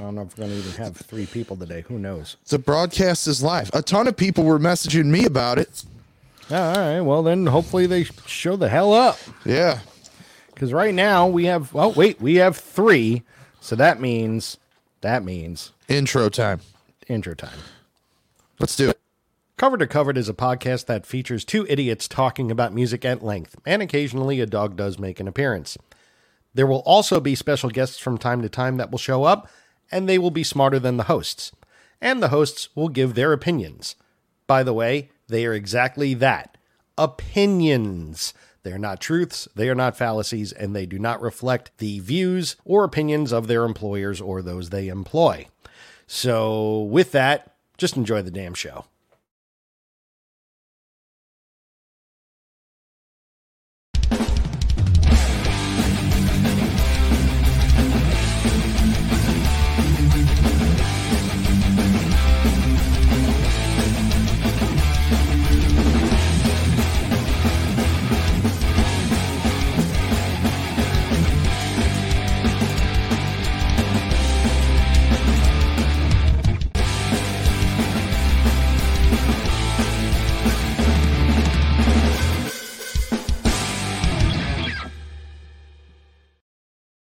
I don't know if we're going to even have three people today. Who knows? The broadcast is live. A ton of people were messaging me about it. All right. Well, then hopefully they show the hell up. Yeah. Because right now we have, oh, wait, we have three. So that means, that means Intro time. intro time. Let's do it. Cover to Covered is a podcast that features two idiots talking about music at length, and occasionally a dog does make an appearance. There will also be special guests from time to time that will show up, and they will be smarter than the hosts. And the hosts will give their opinions. By the way, they are exactly that opinions. They are not truths, they are not fallacies, and they do not reflect the views or opinions of their employers or those they employ. So, with that, just enjoy the damn show.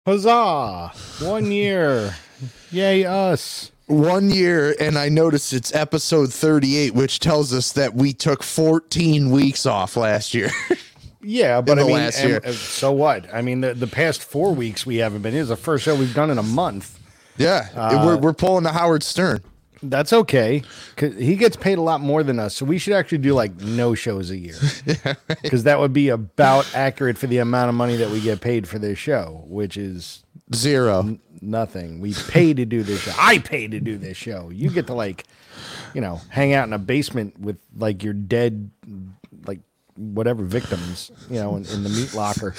Huzzah! One year. Yay, us. One year, and I noticed it's episode 38, which tells us that we took 14 weeks off last year. Yeah, but I mean, last and- uh, so what? I mean, the, the past four weeks we haven't been. Is the first show we've done in a month. yeah. we're, we're pulling the Howard Stern. That's okay. 'cause he gets paid a lot more than us, so we should actually do like no shows a year, because that would be about accurate for the amount of money that we get paid for this show, which is Zero. nothing. We pay to do this show. I pay to do this show. You get to like, you know, hang out in a basement with like your dead, like whatever victims, you know, in, in the meat locker.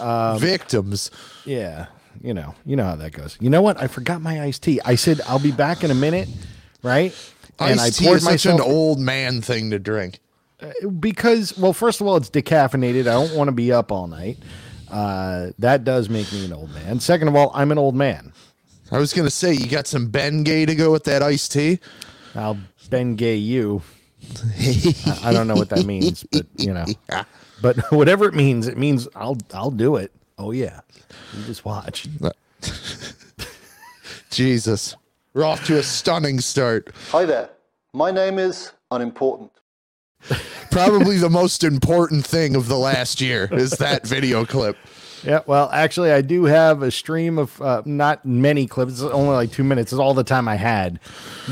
Um, Victims. Yeah, you know, you know how that goes. You know what? I forgot my iced tea. I said I'll be back in a minute, right? Iced tea is such an old man thing to drink. because well, first of all, it's decaffeinated. I don't want to be up all night. Uh, that does make me an old man. Second of all, I'm an old man. I was going to say, you got some Bengay to go with that iced tea? I'll Ben gay you. I, I don't know what that means, but you know, but whatever it means, it means I'll I'll do it. Oh yeah, you just watch. Jesus. We're off to a stunning start. Hi there. My name is Unimportant. Probably the most important thing of the last year is that video clip. Yeah, well, actually, I do have a stream of uh, not many clips. It's only like two minutes. It's all the time I had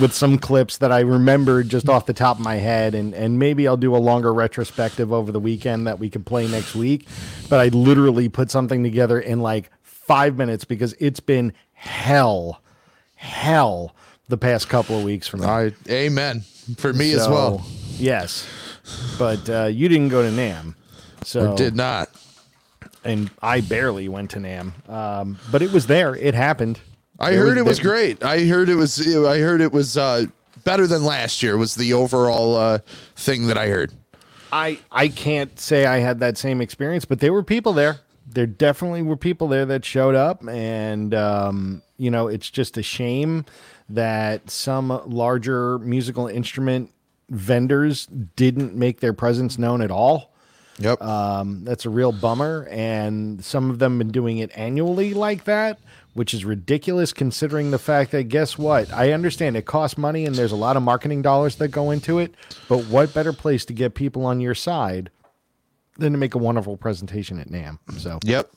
with some clips that I remembered just off the top of my head, and and maybe I'll do a longer retrospective over the weekend that we can play next week. But I literally put something together in like five minutes because it's been hell, hell the past couple of weeks for me. I, amen. For me as well. Yes, but uh, you didn't go to NAMM, so I Did not. And I barely went to NAMM. Um, but it was there. It happened. I There heard it was great. I heard it was. I heard it was uh, better than last year. Was the overall uh, thing that I heard. I I can't say I had that same experience, but there were people there. There definitely were people there that showed up, and um, you know, it's just a shame that some larger musical instrument vendors didn't make their presence known at all. Yep. Um, that's a real bummer. And some of them been doing it annually like that, which is ridiculous considering the fact that guess what? I understand it costs money and there's a lot of marketing dollars that go into it, but what better place to get people on your side than to make a wonderful presentation at NAMM? So yep.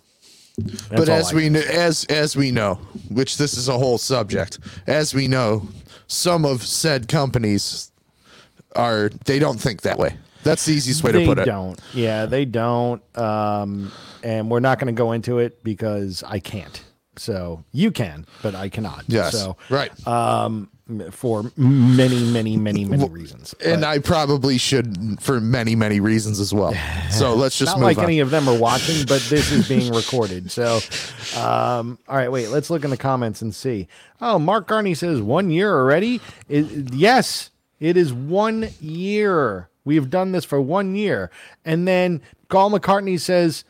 that's But as I we can kn- as as we know, which this is a whole subject. As we know, some of said companies are they don't think that way. That's the easiest way they to put it. don't. Yeah, they don't. Um, and we're not going to go into it because I can't. So you can, but I cannot. Yes. So right. um, for many, many, many, many reasons. and But I probably should for many many reasons as well. So let's just not like on. any of them are watching, but this is being recorded. So, um, all right, wait, let's look in the comments and see. Oh, Mark Garney says one year already. It, yes, it is one year. We have done this for one year, and then Gall McCartney says,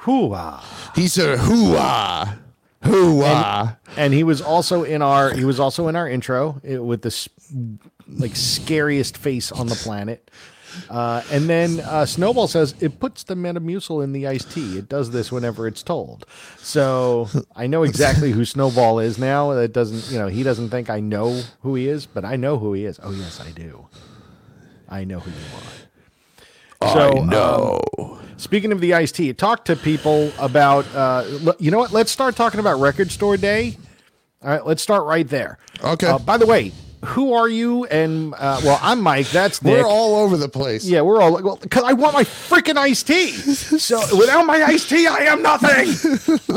"Hooah." he said, "Hooah, Hoo-ah. and he was also in our he was also in our intro with this like scariest face on the planet. Uh, and then uh, Snowball says it puts the Metamucil in the iced tea. It does this whenever it's told. So I know exactly who Snowball is now. That doesn't, you know, he doesn't think I know who he is, but I know who he is. Oh yes, I do. I know who you are. So, I um. Speaking of the iced tea, talk to people about. Uh, you know what? Let's start talking about Record Store Day. All right, let's start right there. Okay. Uh, by the way, who are you? And uh, well, I'm Mike. That's Nick. We're all over the place. yeah, we're all like, well, because I want my freaking iced tea. So without my iced tea, I am nothing.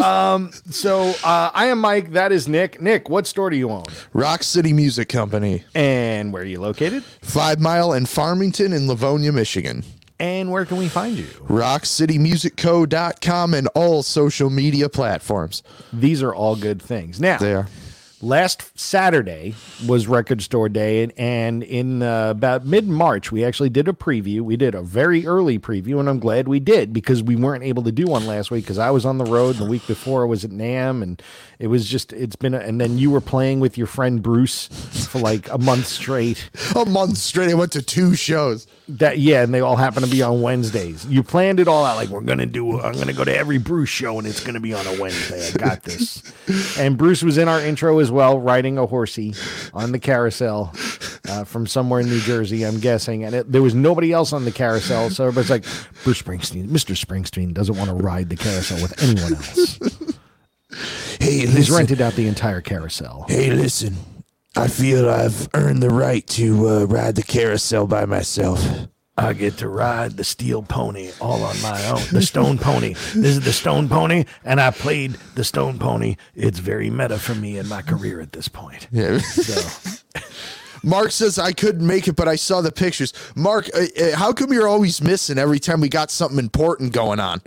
um, so uh, I am Mike. That is Nick. Nick, what store do you own? Rock City Music Company, And where are you located? Five Mile and Farmington in Livonia, Michigan. And where can we find you? RockCityMusicCo.com and all social media platforms. These are all good things. Now, They are. Last Saturday was Record Store Day, and, in uh, about mid March, we actually did a preview. We did a very early preview, and I'm glad we did because we weren't able to do one last week because I was on the road. The week before, I was at NAMM, and it was just it's been. A, and then you were playing with your friend Bruce for like a month straight. A month straight, I went to two shows. That yeah, and they all happen to be on Wednesdays. You planned it all out like we're gonna do. I'm gonna go to every Bruce show, and it's gonna be on a Wednesday. I got this. and Bruce was in our intro as well, riding a horsey on the carousel uh, from somewhere in New Jersey, I'm guessing. And it, there was nobody else on the carousel, so everybody's like, Bruce Springsteen, Mr. Springsteen doesn't want to ride the carousel with anyone else. Hey, He's rented out the entire carousel. Hey, listen. I feel I've earned the right to uh, ride the carousel by myself. I get to ride the steel pony all on my own. The stone pony. This is the stone pony, and I played the stone pony. It's very meta for me in my career at this point. Yeah. So Mark says I couldn't make it, but I saw the pictures. Mark, uh, uh, how come you're always missing every time we got something important going on?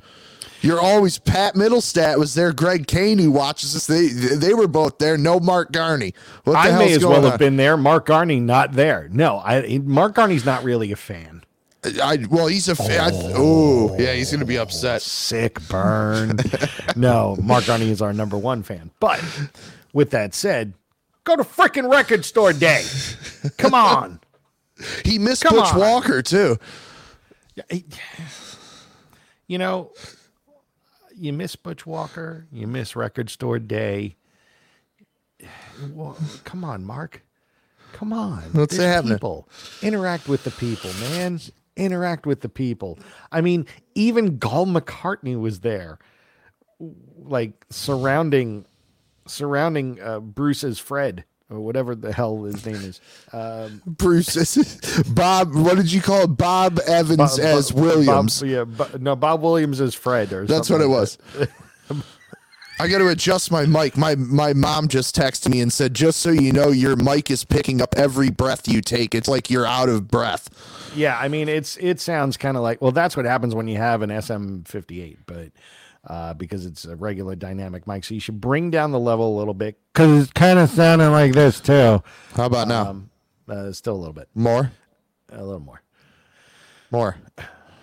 You're always Pat Middlestat was there. Greg Kane who watches us. They they were both there. No Mark Garney. What the I may as well on? have been there. Mark Garney not there. No, I Mark Garney's not really a fan. I well, he's a fan. Oh, yeah, he's gonna be oh, upset. Sick burn. no, Mark Garney is our number one fan. But with that said, go to frickin' record store day. Come on. He missed Come Butch on. Walker too. You know, you miss Butch Walker, you miss Record Store Day. Well, come on, Mark. Come on. What's There's happening? People. Interact with the people, man. Interact with the people. I mean, even Gall McCartney was there, like surrounding, surrounding uh, Bruce's Fred or whatever the hell his name is. Um, Bruce, Bob. What did you call it? Bob Evans Bob- as Bob- Williams. Bob- yeah, Bo- no, Bob Williams is Fred. Or That's what it like was. I got to adjust my mic. My my mom just texted me and said, "Just so you know, your mic is picking up every breath you take. It's like you're out of breath." Yeah, I mean it's it sounds kind of like well that's what happens when you have an SM58, but uh, because it's a regular dynamic mic, so you should bring down the level a little bit because it's kind of sounding like this too. How about now? Um, uh, still a little bit, more, a little more. more.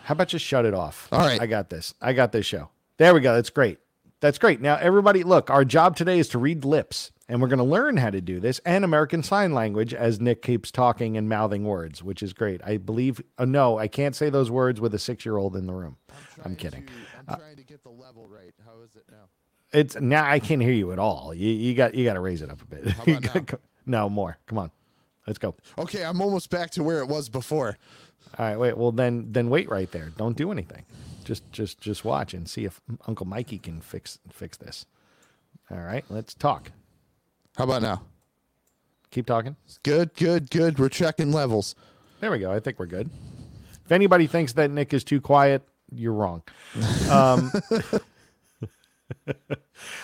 How about just shut it off? All right. I got this. I got this show. There we go. That's great. That's great. Now, everybody, look, our job today is to read lips, and we're going to learn how to do this and American Sign Language as Nick keeps talking and mouthing words, which is great. I believe, uh, no, I can't say those words with a six year old in the room. I'm kidding. I'm trying to get the level right. How is it now? It's now I can't hear you at all. You, you got you got to raise it up a bit. about You gotta- no more. Come on, let's go. Okay, I'm almost back to where it was before. All right, wait. Well, then then wait right there. Don't do anything. Just just just watch and see if Uncle Mikey can fix fix this. All right, let's talk. How about now? Keep talking. Good, good, good. We're checking levels. There we go. I think we're good. If anybody thinks that Nick is too quiet, you're wrong. Um, all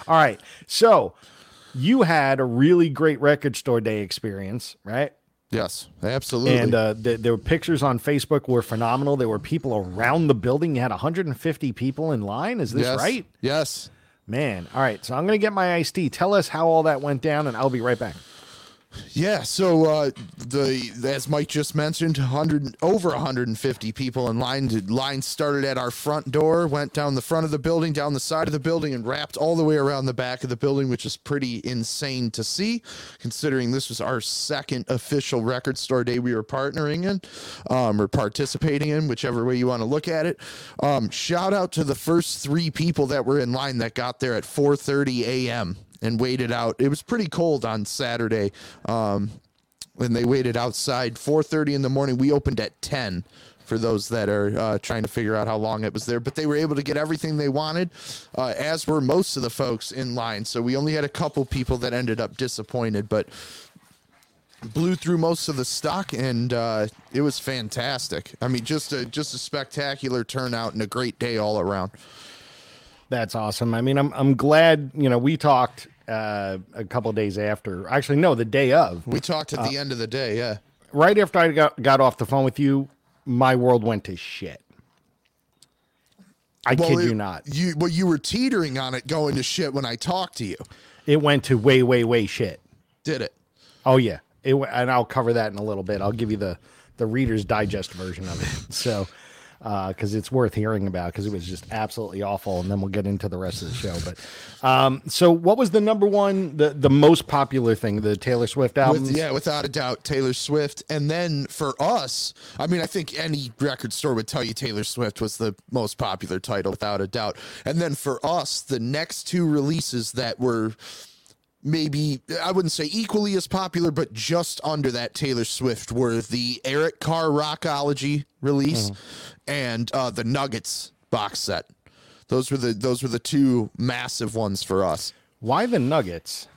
right. So you had a really great record store day experience, right? Yes, absolutely. And uh, the, there were pictures on Facebook were phenomenal. There were people around the building. You had 150 people in line. Is this yes, right? Yes. Man. All right. So I'm going to get my iced tea. Tell us how all that went down, and I'll be right back. Yeah, so uh, the as Mike just mentioned, 100 over 150 people in line. Line started at our front door, went down the front of the building, down the side of the building, and wrapped all the way around the back of the building, which is pretty insane to see, considering this was our second official record store day we were partnering in um, or participating in, whichever way you want to look at it. Um, shout out to the first three people that were in line that got there at 4:30 a.m and waited out. It was pretty cold on Saturday. Um, when they waited outside 4:30 in the morning, we opened at 10 for those that are uh, trying to figure out how long it was there. But they were able to get everything they wanted, uh, as were most of the folks in line. So we only had a couple people that ended up disappointed, but blew through most of the stock and uh, it was fantastic. I mean, just a just a spectacular turnout and a great day all around. That's awesome. I mean, I'm I'm glad you know we talked uh, a couple days after. Actually, no, the day of. We talked at the end of the day, yeah. Right after I got got off the phone with you, my world went to shit. I Well, kid it- you not. You well, you were teetering on it going to shit when I talked to you. It went to way, way, way shit. Did it? Oh yeah, it and I'll cover that in a little bit. I'll give you the the Reader's Digest version of it. So, because it's worth hearing about because it was just absolutely awful, and then we'll get into the rest of the show. But um, so, what was the number one, the the most popular thing? The Taylor Swift album? With, yeah, without a doubt, Taylor Swift. And then for us, I mean, I think any record store would tell you Taylor Swift was the most popular title, without a doubt. And then for us, the next two releases that were maybe I wouldn't say equally as popular, but just under that Taylor Swift were the Eric Carr Rockology release and uh, the Nuggets box set. Those were the those were the two massive ones for us. Why the Nuggets?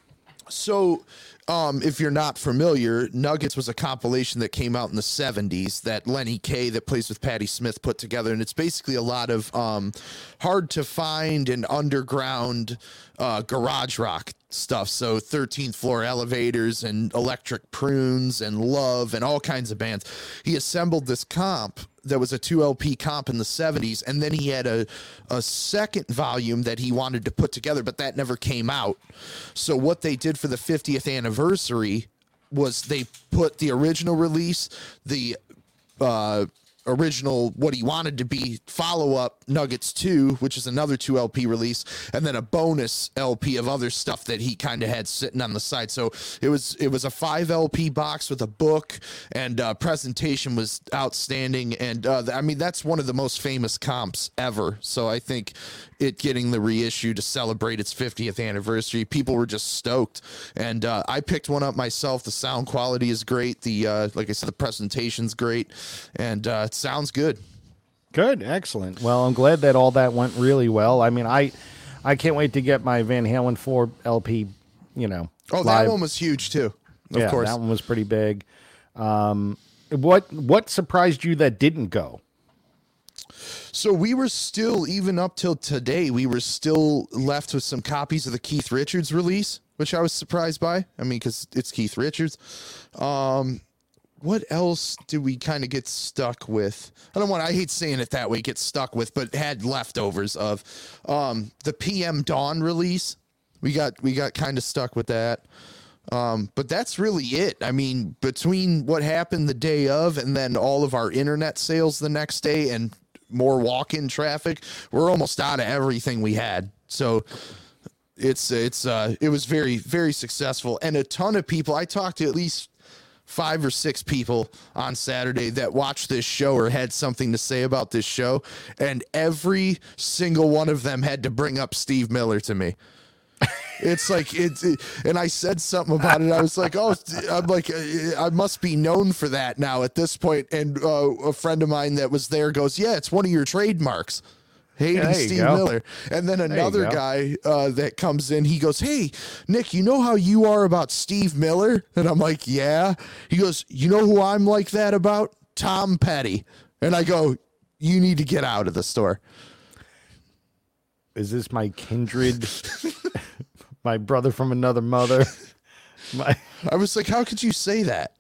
So, um, if you're not familiar, Nuggets was a compilation that came out in the 70s that Lenny Kaye, that plays with Patti Smith, put together. And it's basically a lot of um, hard to find and underground uh, garage rock stuff. So, 13th floor elevators and electric prunes and love and all kinds of bands. He assembled this comp that was a 2 LP comp in the 70s and then he had a a second volume that he wanted to put together but that never came out. So what they did for the 50th anniversary was they put the original release, the uh original what he wanted to be follow up Nuggets 2, which is another 2 LP release, and then a bonus LP of other stuff that he kind of had sitting on the side. So it was it was a 5 LP box with a book and uh, presentation was outstanding and uh, I mean that's one of the most famous comps ever. So I think it getting the reissue to celebrate its 50th anniversary, people were just stoked. And uh, I picked one up myself. The sound quality is great. The uh, like I said, the presentation's great, and uh, it sounds good. Good, excellent. Well, I'm glad that all that went really well. I mean, I I can't wait to get my Van Halen 4 LP, you know. Oh, that live. one was huge too. Of yeah, course. that one was pretty big. Um, what what surprised you that didn't go? So we were still, even up till today, we were still left with some copies of the Keith Richards release, which I was surprised by. I mean, because it's Keith Richards. Um, what else did we kind of get stuck with? I don't want. I hate saying it that way. Get stuck with, but had leftovers of um, the PM Dawn release. We got we got kind of stuck with that. Um, but that's really it. I mean, between what happened the day of and then all of our internet sales the next day and more walk-in traffic, we're almost out of everything we had. So it's it's uh it was very very successful and a ton of people. I talked to at least five or six people on Saturday that watched this show or had something to say about this show and every single one of them had to bring up Steve Miller to me. It's like it's, and I said something about it. I was like, oh, I'm like, I must be known for that now at this point. And uh, a friend of mine that was there goes, yeah, it's one of your trademarks. Hating you Steve go. Miller. And then another guy uh, that comes in, he goes, Hey, Nick, you know how you are about Steve Miller? And I'm like, Yeah. He goes, You know who I'm like that about? Tom Petty. And I go, You need to get out of the store. Is this my kindred, my brother from another mother? My, I was like, How could you say that?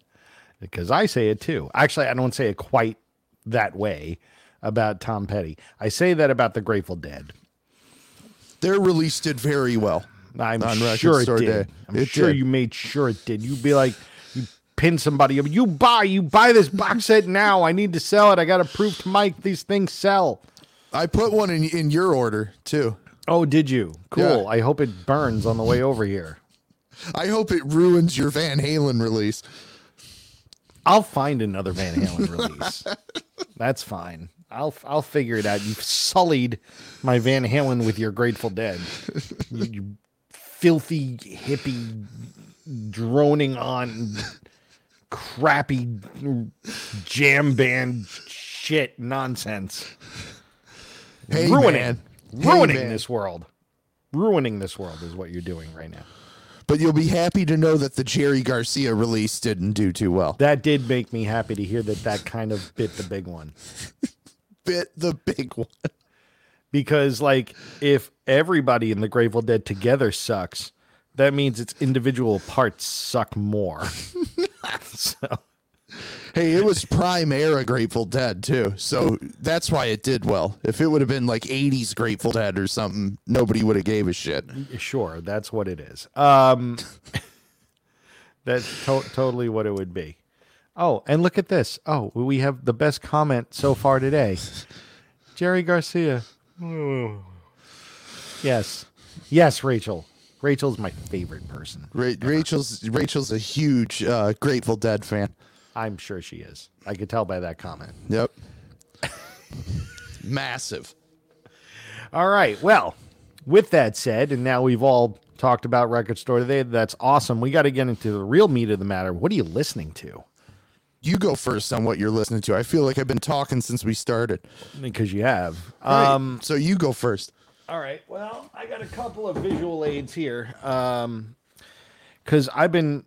because I say it too. Actually, I don't say it quite that way about Tom Petty. I say that about the Grateful Dead. Their release did very well. I'm sure it did. Day. I'm It sure did. you made sure it did. You'd be like, you pin somebody. up, You buy, you buy this box set now. I need to sell it. I got to prove to Mike these things sell. I put one in in your order too. Oh, did you? Cool. Yeah. I hope it burns on the way over here. I hope it ruins your Van Halen release. I'll find another Van Halen release. That's fine. I'll I'll figure it out. You've sullied my Van Halen with your Grateful Dead. You, you filthy hippie droning on crappy jam band shit nonsense. Hey ruining man, Hey, ruining man. this world. Ruining this world is what you're doing right now. But you'll be happy to know that the Jerry Garcia release didn't do too well. That did make me happy to hear that that kind of bit the big one. Bit the big one. because like if everybody in the Grateful Dead together sucks, that means its individual parts suck more. so Hey, it was prime era Grateful Dead too, so that's why it did well. If it would have been like '80s Grateful Dead or something, nobody would have gave a shit. sure, that's what it is. Um, that's to- totally what it would be. Oh, and look at this. Oh, we have the best comment so far today. Jerry Garcia. Yes. Yes, Rachel. Rachel's my favorite person. Ra- Rachel's Rachel's a huge uh, Grateful Dead fan. I'm sure she is. I could tell by that comment. Yep, massive. All right. Well, with that said, and now we've all talked about Record Store today, that's awesome. We got to get into the real meat of the matter. What are you listening to? You go first on what you're listening to. I feel like I've been talking since we started. Because you have. Right, Um, so you go first. all right. Well, I got a couple of visual aids here. Um, because I've been,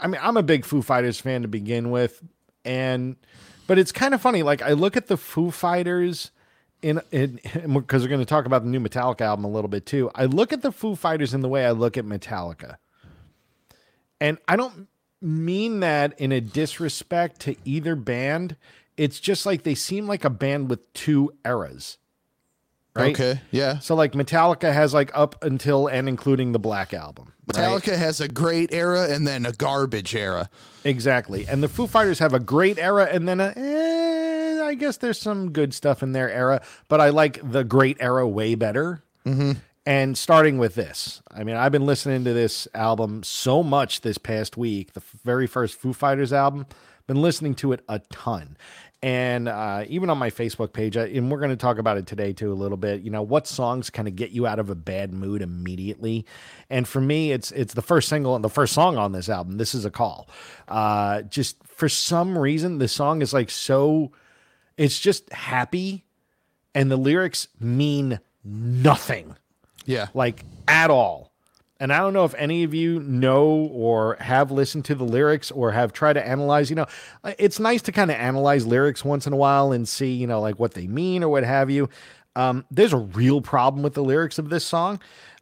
I mean, I'm a big Foo Fighters fan to begin with, and but it's kind of funny. Like I look at the Foo Fighters in because we're going to talk about the new Metallica album a little bit too. I look at the Foo Fighters in the way I look at Metallica, and I don't mean that in a disrespect to either band. It's just like they seem like a band with two eras. Right? Okay, yeah. So like Metallica has like up until and including the Black album. right? Metallica has a great era and then a garbage era. Exactly. And the Foo Fighters have a great era and then a eh, I guess there's some good stuff in their era, but I like the great era way better. Mm-hmm. And starting with this, I mean, I've been listening to this album so much this past week. The very first Foo Fighters album, been listening to it a ton. And uh, even on my Facebook page, and we're going to talk about it today too a little bit. You know, what songs kind of get you out of a bad mood immediately? And for me, it's it's the first single and the first song on this album. This is a call. Uh, just for some reason, the song is like so. It's just happy, and the lyrics mean nothing Yeah. like at all. And I don't know if any of you know or have listened to the lyrics or have tried to analyze, you know, uh, it's nice to kind of analyze lyrics once in a while and see, you know, like what they mean or what have you. Um, there's a real problem with the lyrics of this song.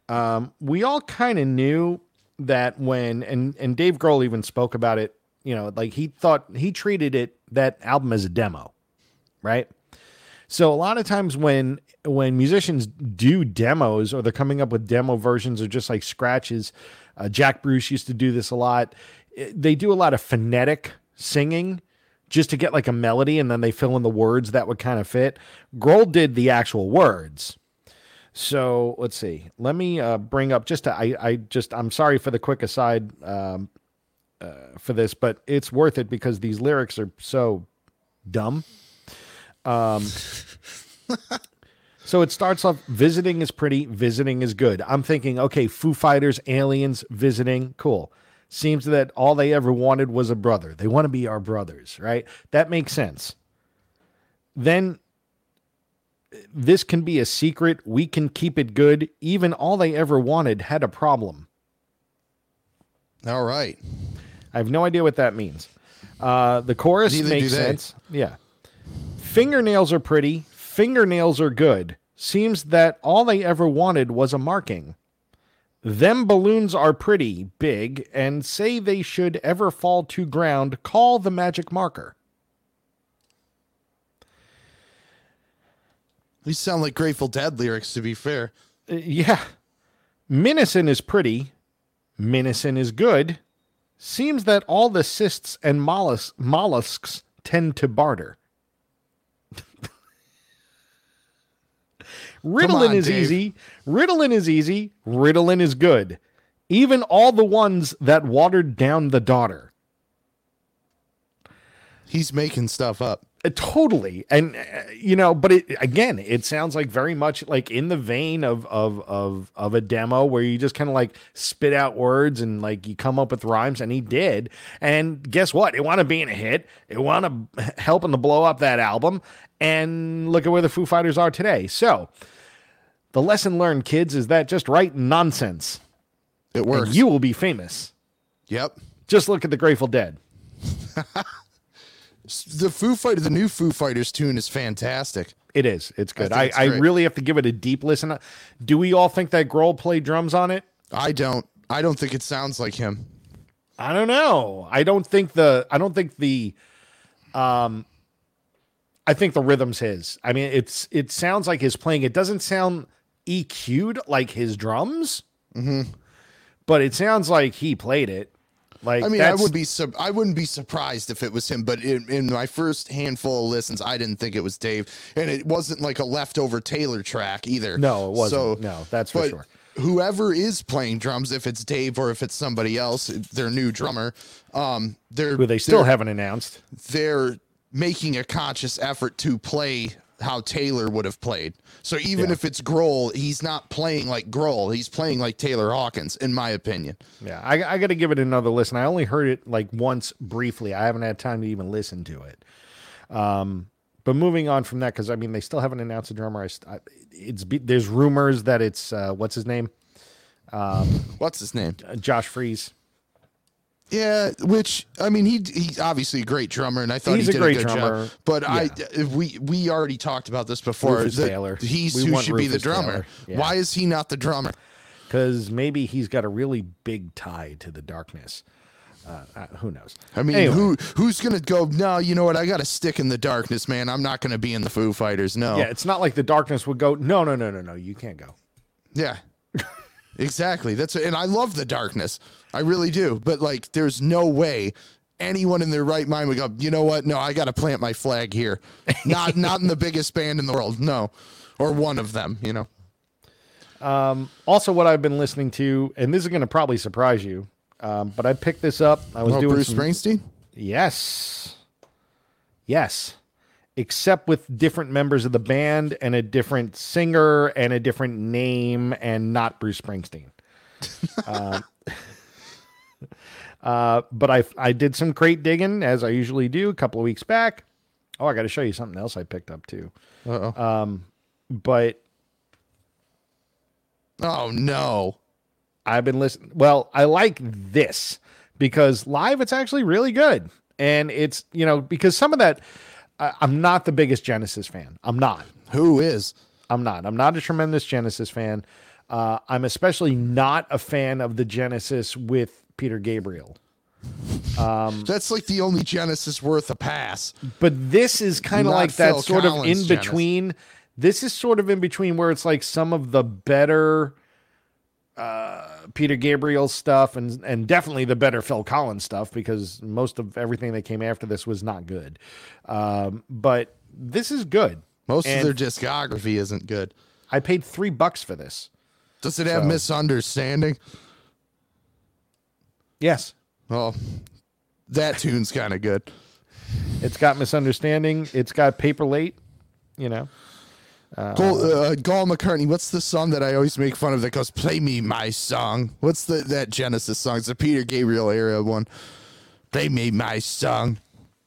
Um, we all kind of knew that when, and, and Dave Grohl even spoke about it, you know, like he thought he treated it, that album as a demo, right? So a lot of times when when musicians do demos or they're coming up with demo versions or just like scratches, uh, Jack Bruce used to do this a lot. eh, They do a lot of phonetic singing just to get like a melody, and then they fill in the words that would kind of fit. Grohl did the actual words. So let's see. Let me uh, bring up just. I I just I'm sorry for the quick aside um, uh, for this, but it's worth it because these lyrics are so dumb. Um, so it starts off visiting is pretty, visiting is good. I'm thinking, okay, Foo Fighters, aliens, visiting, cool. Seems that all they ever wanted was a brother. They want to be our brothers, right? That makes sense. Then this can be a secret. We can keep it good. Even all they ever wanted had a problem. All right. I have no idea what that means. Uh, the chorus Neither makes sense. Yeah. Fingernails are pretty. Fingernails are good. Seems that all they ever wanted was a marking. Them balloons are pretty big and say they should ever fall to ground. Call the magic marker. These sound like Grateful Dead lyrics, to be fair. Uh, yeah. Minison is pretty. Minison is good. Seems that all the cysts and mollus- mollusks tend to barter. Ritalin on, is Dave. easy. Ritalin is easy. Ritalin is good. Even all the ones that watered down the daughter. He's making stuff up. Uh, totally. And uh, you know but it again it sounds like very much like in the vein of of of of a demo where you just kind of like spit out words and like you come up with rhymes and he did. And guess what? It wound up being a hit. It wound up helping to blow up that album. And look at where the foo fighters are today. So the lesson learned kids is that just write nonsense. It works. and you will be famous. Yep. just look at the grateful dead The Foo Fighter, the new Foo Fighters tune is fantastic. It is. It's good. I, it's I, really have to give it a deep listen. Do we all think that Grohl played drums on it? I don't. I don't think it sounds like him. I don't know. I don't think the I don't think the um I think the rhythm's his. I mean it's it sounds like his playing. It doesn't sound EQ'd like his drums. Mm-hmm. But it sounds like he played it. Like I mean, I would be. Sub- I wouldn't be surprised if it was him. But in, in my first handful of listens, I didn't think it was Dave, and it wasn't like a leftover Taylor track either. No, it wasn't. So, No, that's for sure. Whoever is playing drums, if it's Dave or if it's somebody else, their new drummer, um, they're who they still they're- haven't announced. they're making a conscious effort to play how Taylor would have played. So even Yeah. if it's Grohl, he's not playing like Grohl. He's playing like Taylor Hawkins, in my opinion. Yeah, I, I got to give it another listen. I only heard it like once briefly. I haven't had time to even listen to it. Um, but moving on from that, because I mean, they still haven't announced a drummer. I, it's there's rumors that it's uh, what's his name, What's his name? Josh Freese. Yeah, which I mean, he he's obviously a great drummer, and I thought He's he a did great a good drummer. job. But I we we already talked about this before. Rufus The- Taylor. He's We who should be the drummer. Yeah. Why is he not the drummer? Because maybe he's got a really big tie to the darkness. Uh, uh, who knows? I mean, Anyway. who who's gonna go? No, you know what? I got to stick in the darkness, man. I'm not gonna be in the Foo Fighters. No. Yeah, it's not like the darkness would go. No, no, no, no, no. You can't go. Yeah. exactly. That's and I love the darkness. I really do. But like there's no way anyone in their right mind would go, "You know what? No, I got to plant my flag here." Not not in the biggest band in the world. No. Or one of them, you know. Um, Also, what I've been listening to, and this is going to probably surprise you, um, but I picked this up. I was Oh, doing Bruce some, Springsteen? Yes. Yes. Except with different members of the band and a different singer and a different name and not Bruce Springsteen. uh, uh, but I I did some crate digging as I usually do a couple of weeks back. Oh, I got to show you something else I picked up too. Uh-oh. But oh no. I've been listening. Well, I like this because live it's actually really good, and it's you know because some of that I I'm not the biggest Genesis fan. I'm not. Who is? I'm not. I'm not a tremendous Genesis fan. Uh, I'm especially not a fan of the Genesis with Peter Gabriel. That's like the only Genesis worth a pass. But this is kind of like that Phil sort of Collins in Genesis. between. This is sort of in between where it's like some of the better uh, Peter Gabriel stuff and and definitely the better Phil Collins stuff because most of everything that came after this was not good. Um, but this is good. Most And of their discography isn't good. I paid three bucks for this. Does it have So- misunderstanding? Yes, Oh, that tune's kind of good. it's got misunderstanding. It's got Paperlate. You know. Gol, uh, Gol McCartney, what's the song that I always make fun of that goes, Play me my song? What's the that Genesis song? It's a Peter Gabriel era one. Play me my song.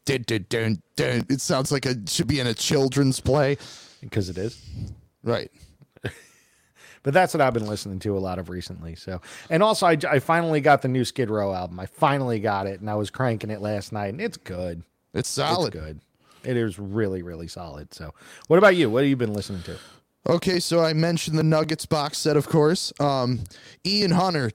Dun, dun, dun, dun. It sounds like it should be in a children's play. because it is. Right. But that's what I've been listening to a lot of recently. So, and also I, I finally got the new Skid Row album. I finally got it, and I was cranking it last night, and it's good. It's solid. It's good. It is really, really solid. So, what about you? What have you been listening to? Okay, so I mentioned the Nuggets box set, of course. Um, Ian Hunter,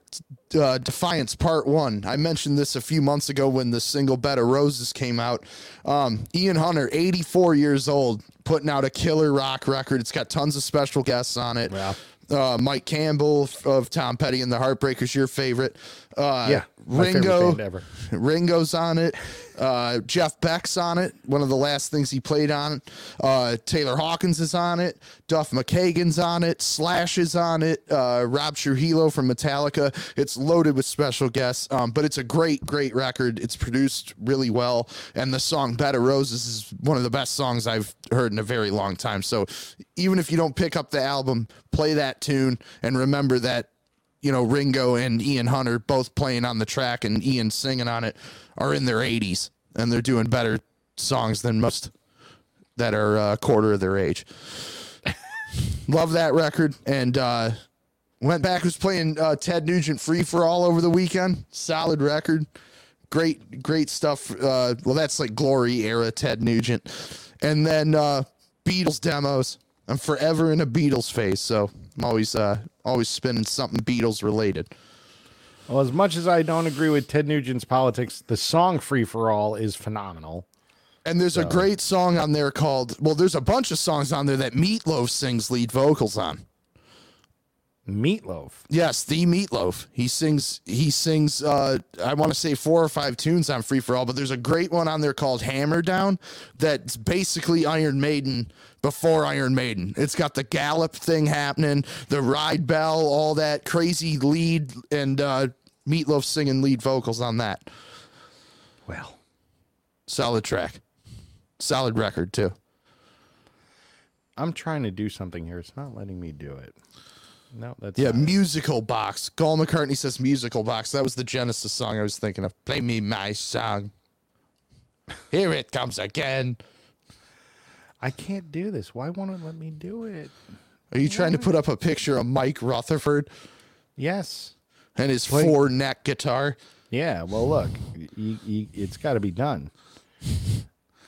uh, Defiance Part One. I mentioned this a few months ago when the single "Bed of Roses" came out. Um, Ian Hunter, 84 years old, putting out a killer rock record. It's got tons of special guests on it. Yeah. Uh, Mike Campbell of Tom Petty and the Heartbreakers, your favorite. Uh, Yeah, Ringo. ever. Ringo's on it. Uh, Jeff Beck's on it. One of the last things he played on. Uh, Taylor Hawkins is on it. Duff McKagan's on it. Slash is on it. Uh, Rob Trujillo from Metallica. It's loaded with special guests. Um, but it's a great, great record. It's produced really well, and the song "Bed of Roses" is one of the best songs I've heard in a very long time. So even if you don't pick up the album, play that tune and remember that you know, Ringo and Ian Hunter both playing on the track and Ian singing on it are in their 80s and they're doing better songs than most that are a quarter of their age. Love that record and uh, went back was playing uh, Ted Nugent Free for All over the weekend. Solid record. Great, great stuff. Uh, well, that's like glory era Ted Nugent. And then uh, Beatles demos. I'm forever in a Beatles phase, so I'm always uh, always spinning something Beatles related. Well, as much as I don't agree with Ted Nugent's politics, the song "Free for All" is phenomenal. And there's a great song on there called well, there's a bunch of songs on there that Meatloaf sings lead vocals on. Meatloaf. Yes, the Meatloaf. He sings he sings uh I want to say four or five tunes on Free for All, but there's a great one on there called Hammer Down that's basically Iron Maiden before Iron Maiden. It's got the gallop thing happening, the ride bell, all that crazy lead and uh Meatloaf singing lead vocals on that. Well, Solid track. Solid record too. I'm trying to do something here. It's not letting me do it. No, that's Yeah, not- musical box. Paul McCartney says musical box. That was the Genesis song I was thinking of. Play me my song. Here it comes again. I can't do this. Why won't it let me do it? Are you trying to put up a picture of Mike Rutherford Yes. and his four neck guitar? Yeah. Well, look, it's got to be done.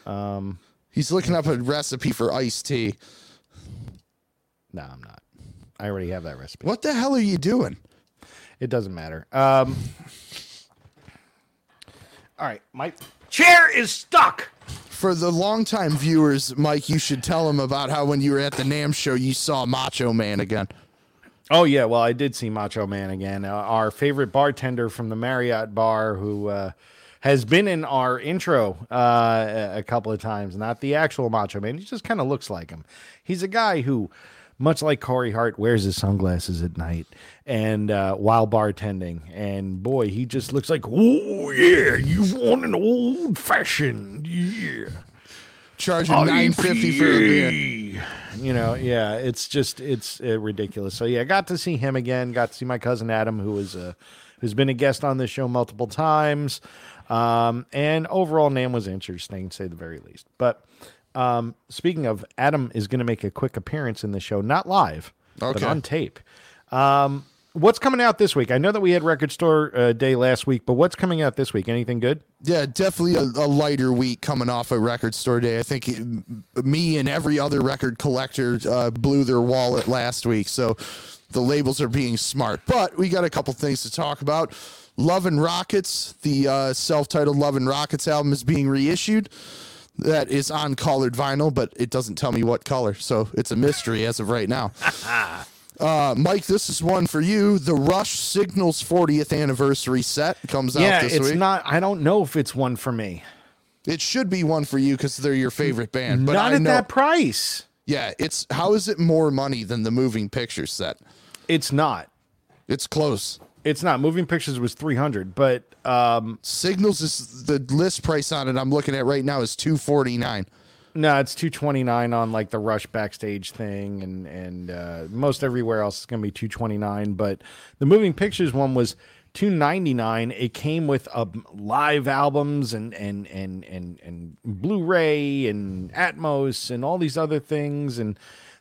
Um, He's looking up a recipe for iced tea. No, I'm not. I already have that recipe. What the hell are you doing? It doesn't matter. Um. All right, my chair is stuck. For the longtime viewers, Mike, you should tell them about how when you were at the NAMM show, you saw Macho Man again. Oh yeah, well I did see Macho Man again. Uh, our favorite bartender from the Marriott bar, who uh, has been in our intro uh, a a couple of times. Not the actual Macho Man. He just kind of looks like him. He's a guy who, much like Corey Hart, wears his sunglasses at night and uh, while bartending. And boy, he just looks like, oh yeah, you want an old fashioned, yeah. Charging nine fifty for a beer. You know, yeah, it's just it's uh, ridiculous. So yeah, I got to see him again. Got to see my cousin Adam, who who is uh, who's been a guest on this show multiple times. Um, and overall, name was interesting, to say the very least. But um, speaking of, Adam is going to make a quick appearance in the show, not live, but on tape. Um, what's coming out this week? I know that we had Record Store uh, Day last week, but what's coming out this week? Anything good? Yeah, definitely a, a lighter week coming off a record store day. I think it, me and every other record collector uh, blew their wallet last week, so the labels are being smart. But we got a couple things to talk about. Love and Rockets, the uh, self-titled Love and Rockets album, is being reissued. That is on colored vinyl, but it doesn't tell me what color, so it's a mystery as of right now. Uh, Mike, this is one for you. The Rush Signals 40th anniversary set comes yeah, out this it's week. not. I don't know if it's one for me. It should be one for you because they're your favorite band. But not I at know, that price. yeah, it's how is it more money than the moving picture set? It's not. It's close. It's not. Moving Pictures was three hundred, but um, Signals is the list price on it. I'm looking at right now is two forty nine. no, it's two twenty nine on like the Rush backstage thing, and and uh, most everywhere else is going to be two twenty nine. But the Moving Pictures one was two ninety nine. It came with uh, live albums and and and and and Blu-ray and Atmos and all these other things and.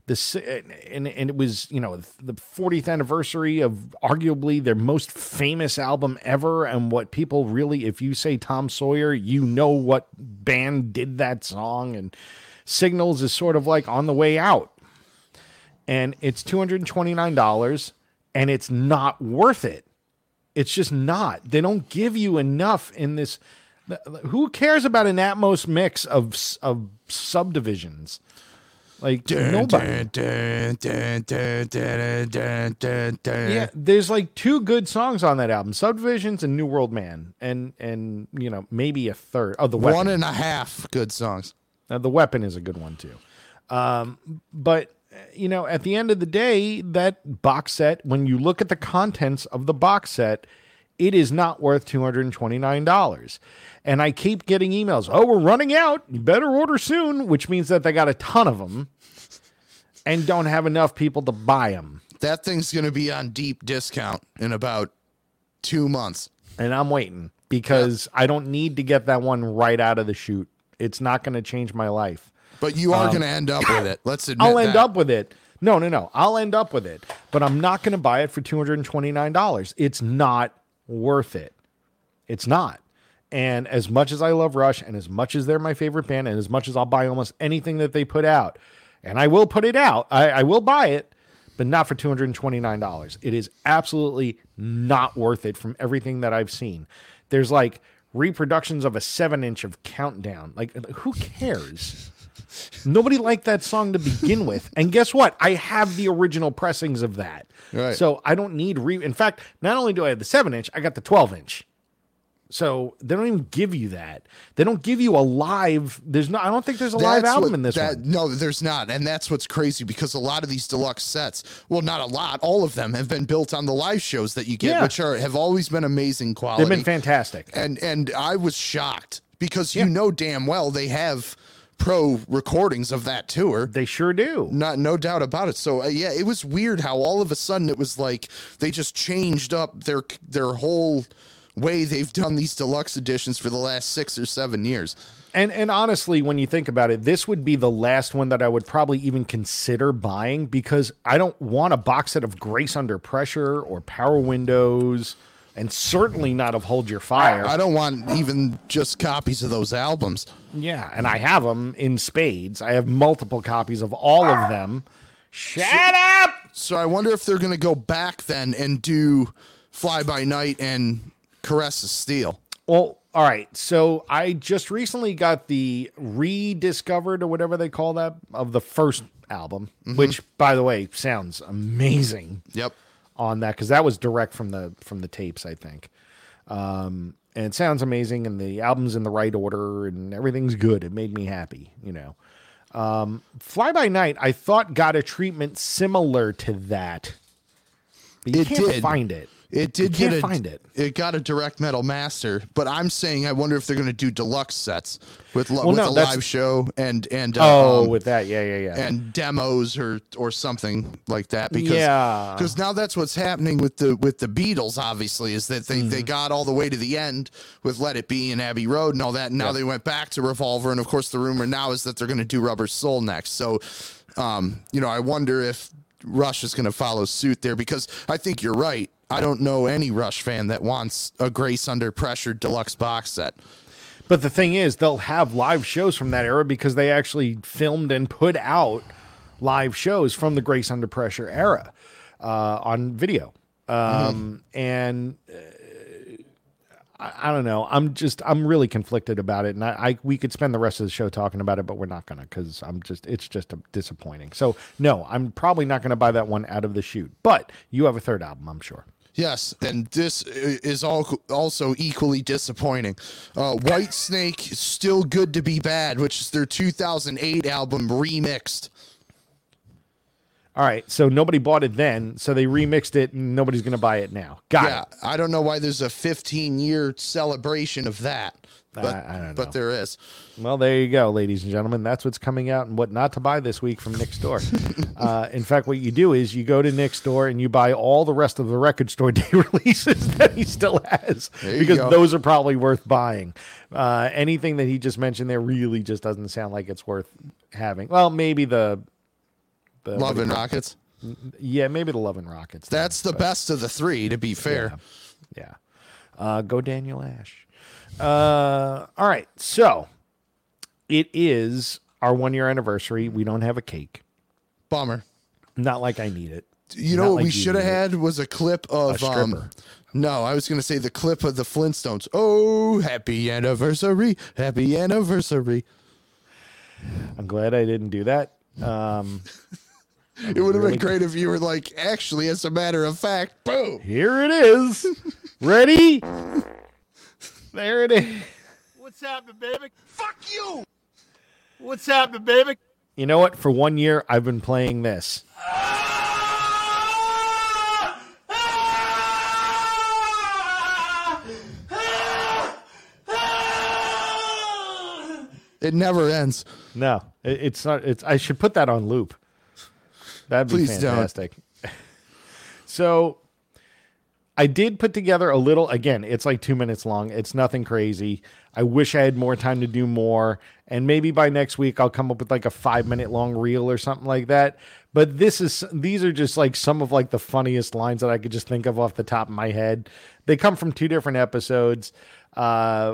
The, and, and it was you know the 40th anniversary of arguably their most famous album ever and what people really if you say Tom Sawyer you know what band did that song and Signals is sort of like on the way out. And it's $229 and it's not worth it. It's just not. They don't give you enough in this who cares about an Atmos mix of of subdivisions Like Dun, nobody. dun, dun. Yeah, there's like two good songs on that album, Subdivisions and New World Man, and and you know maybe a third. Oh, the weapon. One and a half good songs. Uh, the weapon is a good one too. Um, but you know, at the end of the day, that box set, when you look at the contents of the box set, it is not worth two hundred and twenty nine dollars. And I keep getting emails. Oh, we're running out. You better order soon, which means that they got a ton of them, and don't have enough people to buy them. That thing's going to be on deep discount in about two months. and I'm waiting because I don't need to get that one right out of the chute. It's not going to change my life. But you are going to end up with it. Let's admit Um, I'll end that. up with it. No, no, no. I'll end up with it, but I'm not going to buy it for $229. It's not worth it. It's not. And as much as I love Rush and as much as they're my favorite band and as much as I'll buy almost anything that they put out, and I will put it out, I, I will buy it, but not for $229. It is absolutely not worth it from everything that I've seen. There's like reproductions of a seven inch of Countdown. Like, who cares? Nobody liked that song to begin with. And guess what? I have the original pressings of that. Right. So I don't need re. In fact, not only do I have the seven inch, I got the 12 inch. So they don't even give you that. They don't give you a live. There's no. I don't think there's a live album what- in this that, one. No, there's not. And that's what's crazy because a lot of these deluxe sets, well, not a lot, all of them have been built on the live shows that you get, Yeah. which are have always been amazing quality. They've been fantastic. and and I was shocked because you know damn well they have pro recordings of that tour. They sure do. Not no doubt about it. So uh, yeah, it was weird how all of a sudden it was like they just changed up their their whole way they've done these deluxe editions for the last 6 or 7 years. And and honestly, when you think about it, this would be the last one that I would probably even consider buying because I don't want a box set of Grace Under Pressure or Power Windows, and certainly not of Hold Your Fire. I don't want even just copies of those albums. yeah, and I have them in spades. I have multiple copies of all of them. Shut up! So I wonder if they're going to go back then and do Fly By Night and Caress of Steel. Well, all right. So I just recently got the rediscovered or whatever they call that of the first album, which, by the way, sounds amazing. Yep. on that because that was direct from the from the tapes, I think. Um, and it sounds amazing, and the album's in the right order, and everything's good. It made me happy, you know. Um, Fly by Night, I thought got a treatment similar to that, but you It can't did. find it. It did get a, find it. It got a direct metal master, but I'm saying I wonder if they're going to do deluxe sets with lo- Well, with no, a live show and and uh, Oh, um, with that, yeah, yeah, yeah. and demos or or something like that because Yeah. because now that's what's happening with the with the Beatles obviously is that they they Mm-hmm. got all the way to the end with Let It Be and Abbey Road and all that and now they went back to Revolver and of course the rumor now is that they're going to do Rubber Soul next so um you know I wonder if Rush is going to follow suit there because I think you're right I don't know any Rush fan that wants a Grace Under Pressure deluxe box set But the thing is, they'll have live shows from that era because they actually filmed and put out live shows from the Grace Under Pressure era uh, on video. Um, And uh, I, I don't know. I'm just I'm really conflicted about it, and I, I we could spend the rest of the show talking about it, but we're not gonna because I'm just it's just disappointing. So no, I'm probably not gonna buy that one out of the chute. But you have a third album, I'm sure. Yes, and this is all also equally disappointing. Uh, Whitesnake is still good to be bad, which is their 2008 album remixed. All right, so nobody bought it then, so they remixed it, and nobody's gonna buy it now. Got Yeah, it. I don't know why there's a 15 year celebration of that, but I- I but there is. Well, there you go, ladies and gentlemen. That's what's coming out and what not to buy this week from Nick's store. uh, in fact, what you do is you go to Nick's store and you buy all the rest of the record store day releases that he still has because those are probably worth buying. Uh, anything that he just mentioned there really just doesn't sound like it's worth having. Well, maybe the, the Love and Rockets. yeah, maybe the Love and Rockets. That's the but- best of the three, to be fair. Yeah. Uh, go Daniel Ash. Uh, all right. So it is our one year anniversary. We don't have a cake. Bummer. Not like I need it. You Not know what like we should have need it. had was a clip of A um. No, I was gonna say the clip of the Flintstones. Oh, happy anniversary, happy anniversary. I'm glad I didn't do that Um, It would have really- been great if you were like, actually, as a matter of fact, boom. here it is. Ready? There it is. What's happening, baby? Fuck you! What's happening, baby? You know what? For one year, I've been playing this. It never ends. No, it, it's not. It's. I should put that on loop. That'd be Please don't. fantastic. so, I did put together a little. Again, it's like two minutes long. It's nothing crazy. I wish I had more time to do more, and maybe by next week I'll come up with like a five minute long reel or something like that. But this is these are just like some of like the funniest lines that I could just think of off the top of my head. They come from two different episodes uh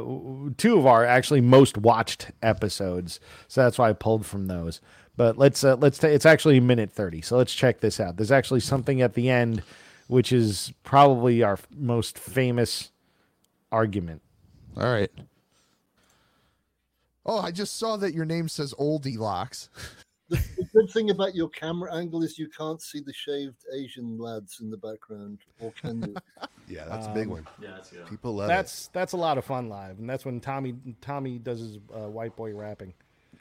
two of our actually most watched episodes so that's why i pulled from those but let's uh, let's ta- it's actually a minute 30 so let's check this out there's actually something at the end which is probably our most famous argument All right. Oh, I just saw that your name says Oldie Locks. The good thing about your camera angle is you can't see the shaved Asian lads in the background, or can you? Yeah, that's a big one. Yeah, that's good. People love that's that's a lot of fun live and that's when tommy tommy does his uh, white boy rapping.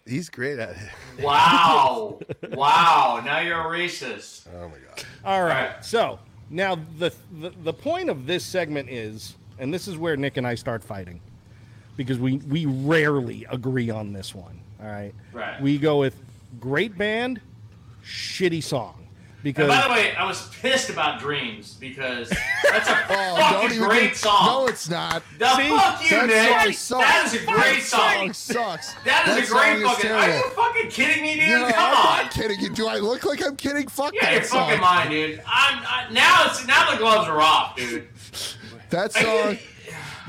He's great at it. Wow. wow. Now you're a racist. Oh my god. All right. right. So now the, the the point of this segment is, and this is where Nick and I start fighting, because we we rarely agree on this one. All right. Right. We go with great band, shitty song. Because And by the way, I was pissed about Dreams because that's a Oh, fucking great get- song. No, it's not. the See? fuck you, That Nick. song That is a great That song. sucks. That is a great fucking. Are you fucking kidding me, dude? No, Come I'm on. not kidding you. Do I look like I'm kidding? Fuck Yeah, that you're song. fucking mine, dude. I'm I, now. It's now the gloves are off, dude. That song.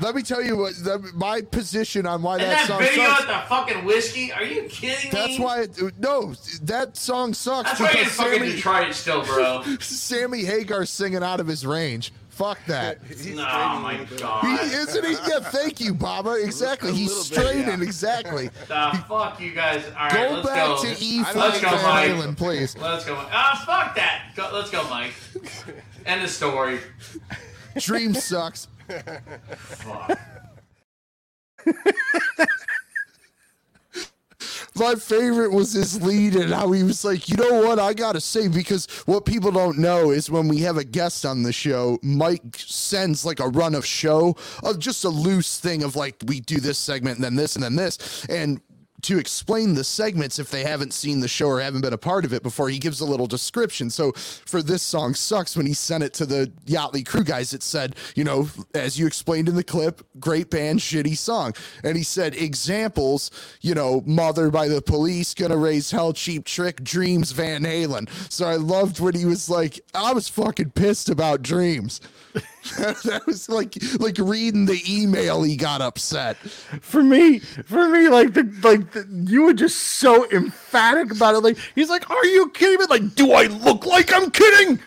Let me tell you what the, my position on why And that that song video sucks. with the fucking whiskey. Are you kidding me? That's why. It, no, that song sucks That's why you're in because fucking Sammy, Detroit still, bro. Sammy Hagar singing out of his range. Fuck that. He's oh straining a my little bit. He, god. isn't he? Yeah, thank you, Baba. Exactly. A He's little bit, straining. yeah. Exactly. The fuck you guys. All right, Go let's back go. to E I Flat Let's go, Mike. Halen, please. Let's go. Ah, fuck that. Go, let's go, Mike. End of story. Dream sucks. My favorite was his lead and how he was like, you know what, I gotta say, because what people don't know is when we have a guest on the show, Mike sends like a run of show of just a loose thing of like, we do this segment and then this and then this. And to explain the segments if they haven't seen the show or haven't been a part of it before. He gives a little description. So for this song sucks when he sent it to the yachtly crew guys it said you know as you explained in the clip great band shitty song. And he said examples you know mother by the police gonna raise hell cheap trick dreams van halen. So i loved when he was like i was fucking pissed about dreams. That was like like reading the email he got upset. For me, for me, like the like the, you were just so emphatic about it. Like he's like, "Are you kidding me? Like, do I look like I'm kidding?"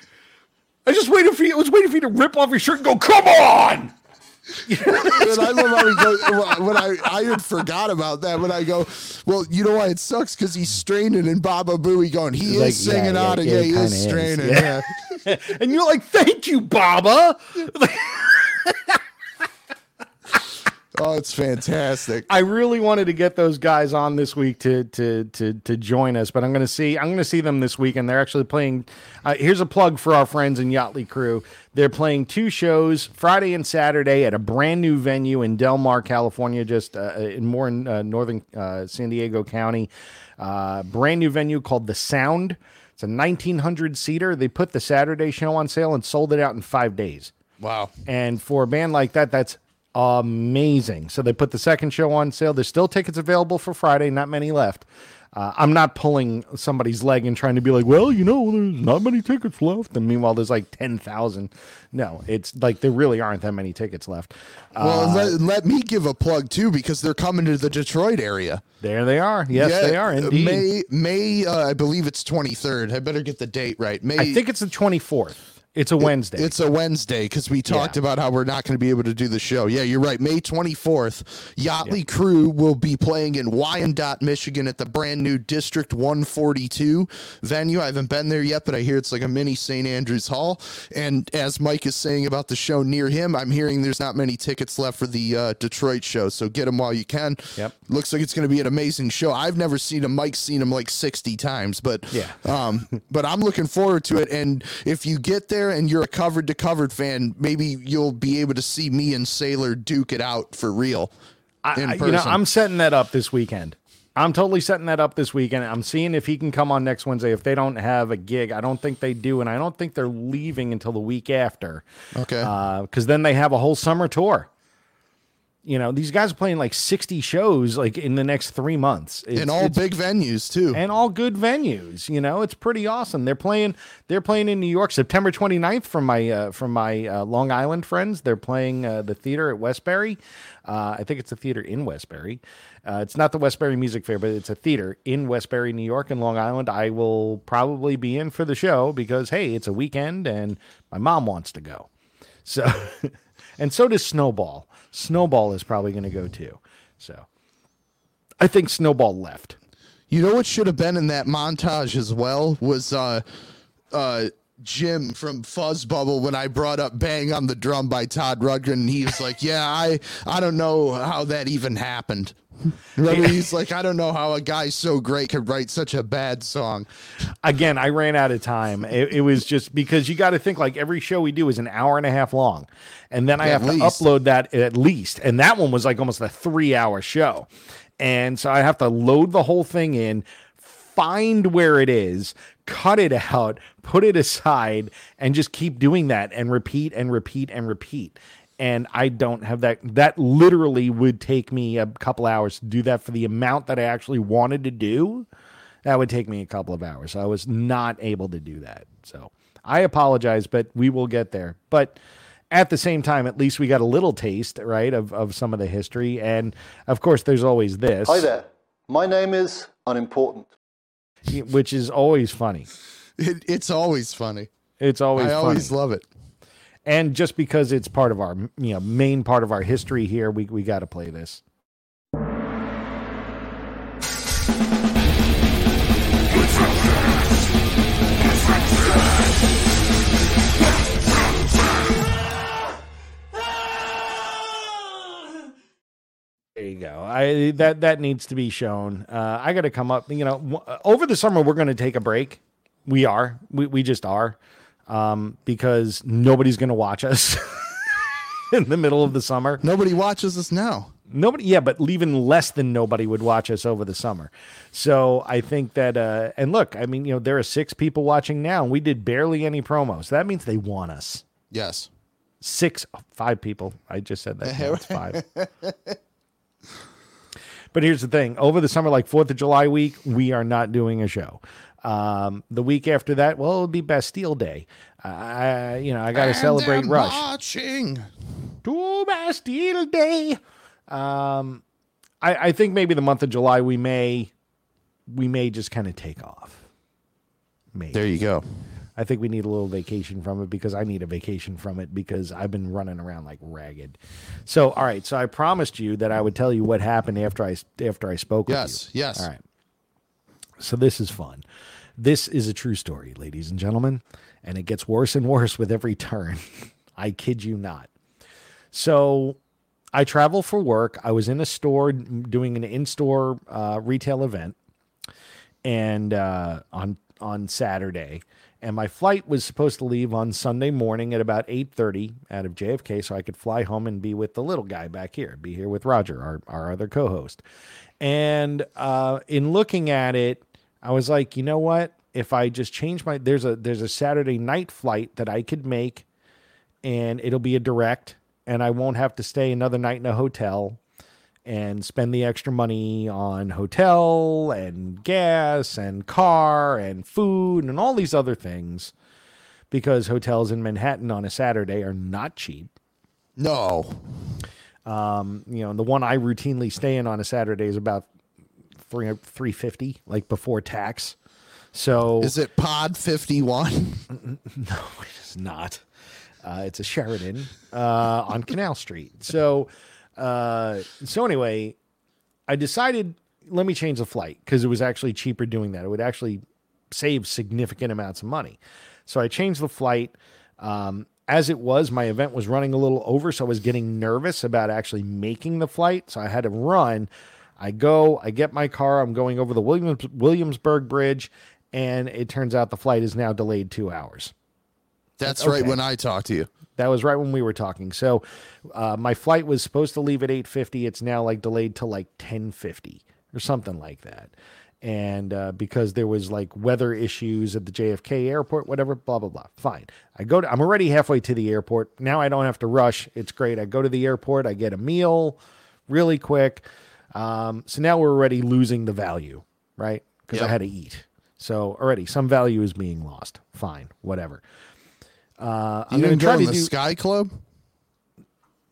I just waited for you. I was waiting for you to rip off your shirt and go, "Come on!" and I love how he goes when I I had forgot about that when I go, well, you know why it sucks because he's straining and Baba Booey going, he is Like, yeah, singing yeah, out of yeah, yeah, it he is is, straining, yeah. yeah. And you're like, "Thank you, Baba." Oh, it's fantastic. I really wanted to get those guys on this week to to to to join us, but I'm going to see I'm going to see them this week, and they're actually playing. Uh, here's a plug for our friends in Yachtly Crew. They're playing two shows Friday and Saturday at a brand new venue in Del Mar, California, just uh, in more in uh, northern uh, San Diego County. Uh, brand new venue called The Sound. It's a 1900 seater. They put the Saturday show on sale and sold it out in five days. Wow. And for a band like that, that's amazing. So they put the second show on sale. There's still tickets available for Friday, not many left. Uh, I'm not pulling somebody's leg and trying to be like, well, you know, there's not many tickets left. And meanwhile, there's like 10,000. No, it's like there really aren't that many tickets left. Uh, Well, let, let me give a plug too because they're coming to the Detroit area. there they are. Yes, Yeah, they are indeed. May May uh, I believe it's 23rd. I better get the date right. May I think it's the 24th. It's a Wednesday. It's a Wednesday because we talked Yeah. about how we're not going to be able to do the show. Yeah, you're right. May 24th, Yachtly Crew will be playing in Wyandotte, Michigan at the brand new District 142 venue. I haven't been there yet, but I hear it's like a mini St. Andrews Hall. And as Mike is saying about the show near him, I'm hearing there's not many tickets left for the uh, Detroit show. So get them while you can. Yep. Looks like it's going to be an amazing show. I've never seen him. Mike's seen him like 60 times, but Yeah. um, but I'm looking forward to it. And if you get there and you're a covered to covered fan, maybe you'll be able to see me and Sailor duke it out for real. I, you know, person. I'm setting that up this weekend. I'm totally setting that up this weekend. I'm seeing if he can come on next Wednesday. If they don't have a gig, I don't think they do, and I don't think they're leaving until the week after. Okay. Uh, because then they have a whole summer tour. You know, these guys are playing like 60 shows like in the next three months. It's, in all big venues too. and all good venues. You know, it's pretty awesome. They're playing. They're playing in New York, September 29th from my uh, from my uh, Long Island friends. They're playing uh, the theater at Westbury. Uh, I think it's a theater in Westbury. Uh, it's not the Westbury Music Fair, but it's a theater in Westbury, New York, and Long Island. I will probably be in for the show because hey, it's a weekend and my mom wants to go. So, and so does Snowball. Snowball is probably going to go too. So, I think Snowball left. You know what should have been in that montage as well was uh uh Jim from Fuzzbubble when I brought up Bang on the Drum by Todd Rundgren and he was like, Yeah, I I don't know how that even happened. Remember, he's like, I don't know how a guy so great could write such a bad song. again, I ran out of time. It, it was just because you got to think like every show we do is an hour and a half long, and then I At have to upload that at least. And that one was like almost a three hour show, and so I have to load the whole thing in, find where it is, cut it out, put it aside, and just keep doing that and repeat and repeat and repeat. And I don't have that. That literally would take me a couple hours to do that for the amount that I actually wanted to do that would take me a couple of hours. I was not able to do that. So I apologize, but we will get there. But at the same time, at least we got a little taste, right, of, of some of the history. And of course, there's always this, Hi there. My name is Unimportant. Which is always funny. It, it's always funny. It's always I funny. always love it. and just because it's part of our, you know, main part of our history here, we, we got to play this. There you go. I that that needs to be shown. Uh, I got to come up. You know, w- over the summer we're going to take a break. We are. We we just are, um, because nobody's going to watch us in the middle of the summer. Nobody watches us now. Nobody, yeah, but even less than nobody would watch us over the summer. So I think that, uh, and look, I mean, you know, there are six people watching now, and we did barely any promos. That means they want us. Yes. Six, five people. I just said that. No, it's five. but here's the thing: over the summer, like Fourth of July week, we are not doing a show. Um, the week after that, well, it'll be Bastille Day. I, you know, I got to celebrate And Rush. Marching. to Bastille Day. Um, I, I think maybe the month of July we may we may just kind of take off. Maybe. There you go. I think we need a little vacation from it because I need a vacation from it because I've been running around like ragged. So, all right. So I promised you that I would tell you what happened after I after I spoke Yes, with you. yes. All right. So this is fun. This is a true story, ladies and gentlemen, and it gets worse and worse with every turn. I kid you not. So I travel for work. I was in a store doing an in-store uh, retail event, and uh, on on Saturday, and my flight was supposed to leave on Sunday morning at about eight thirty out of JFK, so I could fly home and be with the little guy back here, be here with Roger, our our other co-host. And uh, in looking at it, I was like, you know what? If I just change my there's a there's a Saturday night flight that I could make and it'll be a direct and I won't have to stay another night in a hotel and spend the extra money on hotel and gas and car and food and all these other things because hotels in Manhattan on a Saturday are not cheap. No. Um, you know, the one I routinely stay in on a Saturday is about three three fifty, like before tax. So Is it Pod 51? No, it's not. Uh, it's a Sheraton uh, on Canal Street. So, uh, so anyway, I decided let me change the flight because it was actually cheaper doing that. It would actually save significant amounts of money. So I changed the flight. Um, as it was, my event was running a little over, so I was getting nervous about actually making the flight. So I had to run. I go, I get my car, I'm going over the Williams, Williamsburg Bridge, and it turns out the flight is now delayed two hours. That's right when I talked to you. That was right when we were talking. So uh, my flight was supposed to leave at 8:50. It's now like delayed to like 10:50 or something like that. And uh, because there was like weather issues at the JFK airport, whatever, blah blah blah. Fine. I go to. I'm already halfway to the airport. Now I don't have to rush. It's great. I go to the airport. I get a meal, really quick. Um, so now we're already losing the value, right? Because I had to eat. So already some value is being lost. Fine, whatever. Uh, I'm going to try in to the do. Sky Club?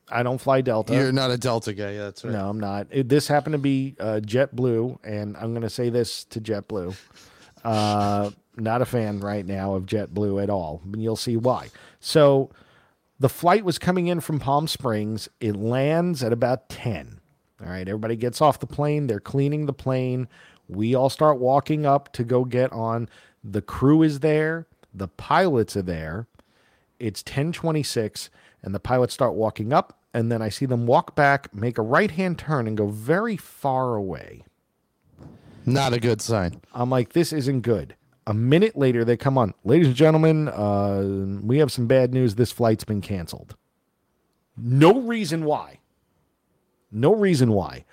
I don't fly Delta. You're not a Delta guy. Yeah, that's right. No, I'm not. It, this happened to be uh, JetBlue, and I'm going to say this to JetBlue. Uh, not a fan right now of JetBlue at all, and you'll see why. So, the flight was coming in from Palm Springs. It lands at about 10. All right, everybody gets off the plane. They're cleaning the plane. We all start walking up to go get on. The crew is there. The pilots are there it's 1026 and the pilots start walking up and then i see them walk back make a right hand turn and go very far away. Not a good sign. i'm like this isn't good. A minute later they come on. Ladies and gentlemen uh, we have some bad news. This flight's been canceled. No reason why. No reason why.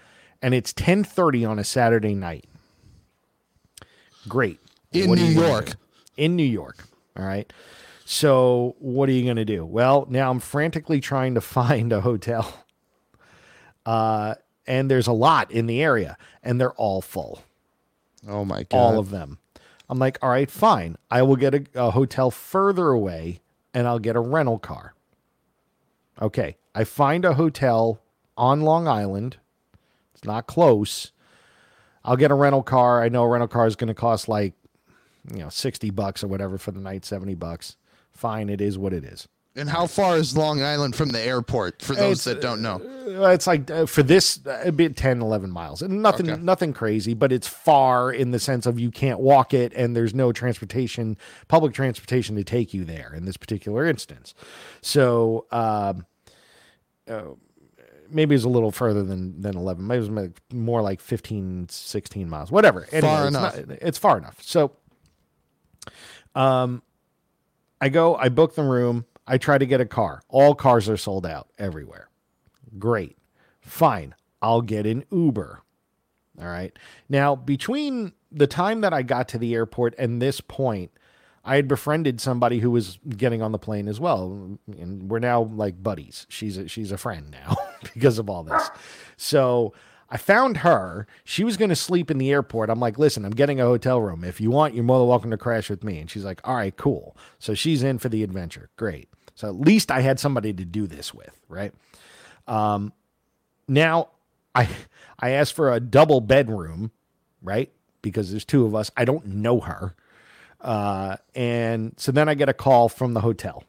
And it's 1030 on a saturday night. Great. In New York. in New York. All right. So what are you going to do? Well, now I'm frantically trying to find a hotel. Uh, and there's a lot in the area, and they're all full, Oh my god. all of them. I'm like, all right, fine. I will get a, a hotel further away, and I'll get a rental car. Okay, I find a hotel on Long Island. It's not close. I'll get a rental car. I know a rental car is going to cost like, you know, 60 bucks or whatever for the night, 70 bucks. Fine, it is what it is. and how far is Long Island from the airport for those that don't know? Uh, It's like uh, for this uh, a bit 10 11 miles. And nothing Okay. nothing crazy, but it's far in the sense of you can't walk it and there's no transportation, public transportation to take you there in this particular instance. So, um uh, maybe it's a little further than than 11. Maybe it was more like 15 16 miles. Whatever. Anyway, Far it's enough. not- it's far enough. So, um I go, I book the room, I try to get a car. All cars are sold out everywhere. Great. Fine. I'll get an Uber. All right. Now, between the time that I got to the airport and this point, I had befriended somebody who was getting on the plane as well, and we're now like buddies. She's a, she's a friend now because of all this. So I found her. She was going to sleep in the airport. I'm like, listen, I'm getting a hotel room. If you want, you're more than welcome to crash with me. And she's like, all right, cool. So she's in for the adventure. Great. So at least I had somebody to do this with, right? Um, now I I asked for a double bedroom, right? Because there's two of us. I don't know her. Uh, and so then I get a call from the hotel.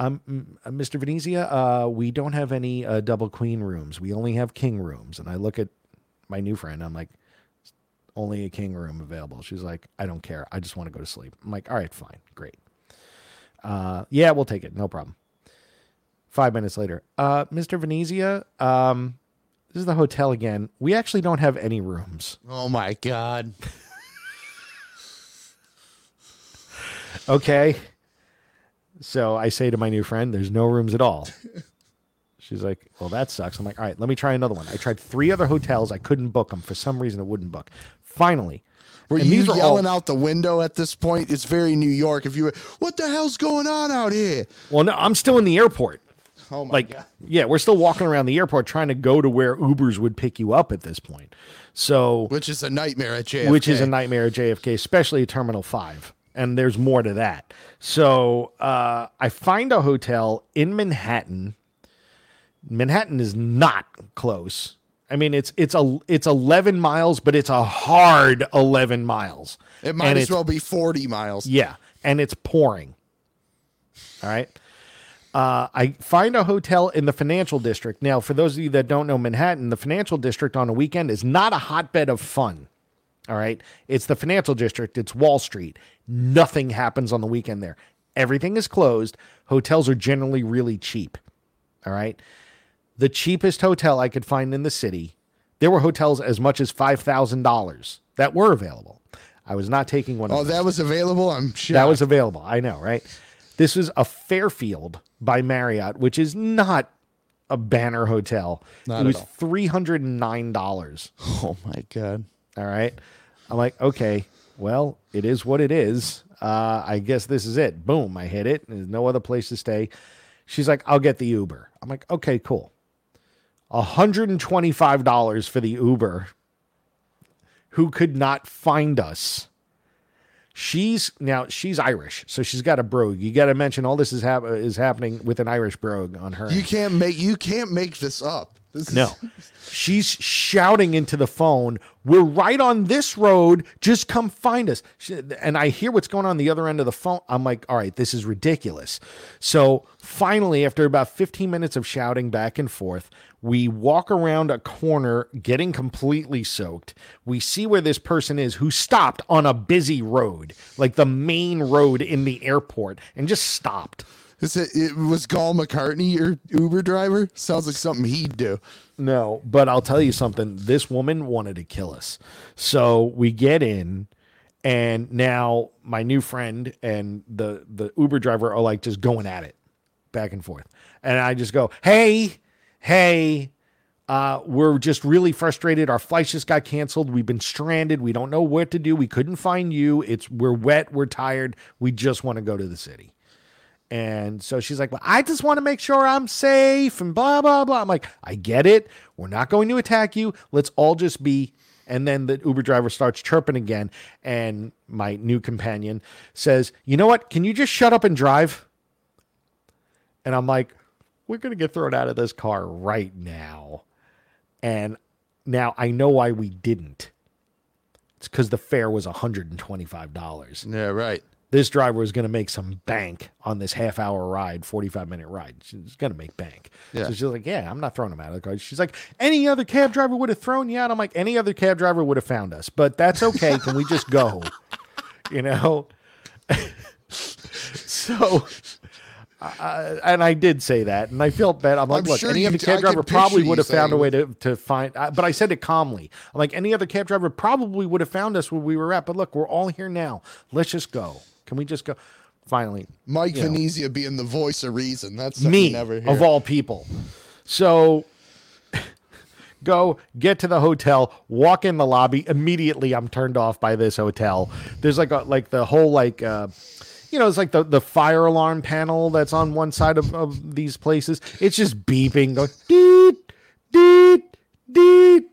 Um, Mr. Venezia, uh, we don't have any uh, double queen rooms. We only have king rooms. And I look at my new friend. I'm like, only a king room available. She's like, I don't care. I just want to go to sleep. I'm like, all right, fine, great. Uh, yeah, we'll take it. No problem. Five minutes later, uh, Mr. Venezia, um, this is the hotel again. We actually don't have any rooms. Oh my god. Okay. So I say to my new friend, there's no rooms at all. She's like, well, that sucks. I'm like, all right, let me try another one. I tried three other hotels. I couldn't book them. For some reason, it wouldn't book. Finally. Were and you are all- yelling out the window at this point? It's very New York. If you were, what the hell's going on out here? Well, no, I'm still in the airport. Oh my like, yeah, we're still walking around the airport trying to go to where Ubers would pick you up at this point. So, Which is a nightmare at JFK. which is a nightmare at JFK, especially Terminal 5. And there's more to that. So uh, I find a hotel in Manhattan. Manhattan is not close I mean, it's it's a it's 11 miles, but it's a hard 11 miles. It might And as well be 40 miles. Yeah, and it's pouring. All right. Uh, I find a hotel in the financial district. Now, for those of you that don't know Manhattan, the financial district on a weekend is not a hotbed of fun. All right. It's the financial district, it's Wall Street. Nothing happens on the weekend there. Everything is closed. Hotels are generally really cheap. All right. The cheapest hotel I could find in the city, there were hotels as much as $5,000 that were available. I was not taking one of Oh, that was available? I'm sure. That was available. I know, right? This was a Fairfield by Marriott, which is not a banner hotel. Not it was all. three hundred and nine dollars. Oh, my God. All right. I'm like, okay, well, it is what it is. Uh, I guess this is it. Boom, I hit it. There's no other place to stay. She's like, I'll get the Uber. I'm like, okay, cool. $125 for the Uber who could not find us. She's now she's Irish, so she's got a brogue. You got to mention all this is hap- is happening with an Irish brogue on her. You can't make you can't make this up. This is, No. She's shouting into the phone, We're right on this road. Just come find us. She- And I hear what's going on the other end of the phone. I'm like, All right, this is ridiculous. So finally, after about 15 minutes of shouting back and forth, we walk around a corner getting completely soaked. We see where this person is who stopped on a busy road, like the main road in the airport, and just stopped. Is it, it was Gall McCartney your Uber driver? Sounds like something he'd do. No, but I'll tell you something. This woman wanted to kill us. So we get in, and now my new friend and the the Uber driver are like just going at it, back and forth. And I just go, "Hey, hey, uh, we're just really frustrated. Our flights just got canceled. We've been stranded. We don't know what to do. We couldn't find you. It's we're wet. We're tired. We just want to go to the city." And so she's like, Well, I just want to make sure I'm safe and blah, blah, blah. I'm like, I get it. We're not going to attack you. Let's all just be. And then the Uber driver starts chirping again. And my new companion says, You know what? Can you just shut up and drive? And I'm like, We're going to get thrown out of this car right now. And now I know why we didn't. It's because the fare was $125 Yeah, right. This driver was going to make some bank on this half hour ride, 45 minute ride. She's going to make bank. Yeah. So she's like, Yeah, I'm not throwing him out of the car. She's like, Any other cab driver would have thrown you out. I'm like, Any other cab driver would have found us, but that's okay. Can we just go? You know? so. Uh, and I did say that, and I felt bad. I'm like, I'm look, sure any other cab driver probably would have found a way to, to find. I- But I said it calmly. I'm like, any other cab driver probably would have found us where we were at. But look, we're all here now. Let's just go. Can we just go? Finally, Mike you know, Venezia being the voice of reason. That's me you never hear. of all people. So go get to the hotel, walk in the lobby. Immediately, I'm turned off by this hotel. There's like a like the whole like. uh you know, it's like the, the fire alarm panel that's on one side of, of these places. It's just beeping, going deet, deet, deet,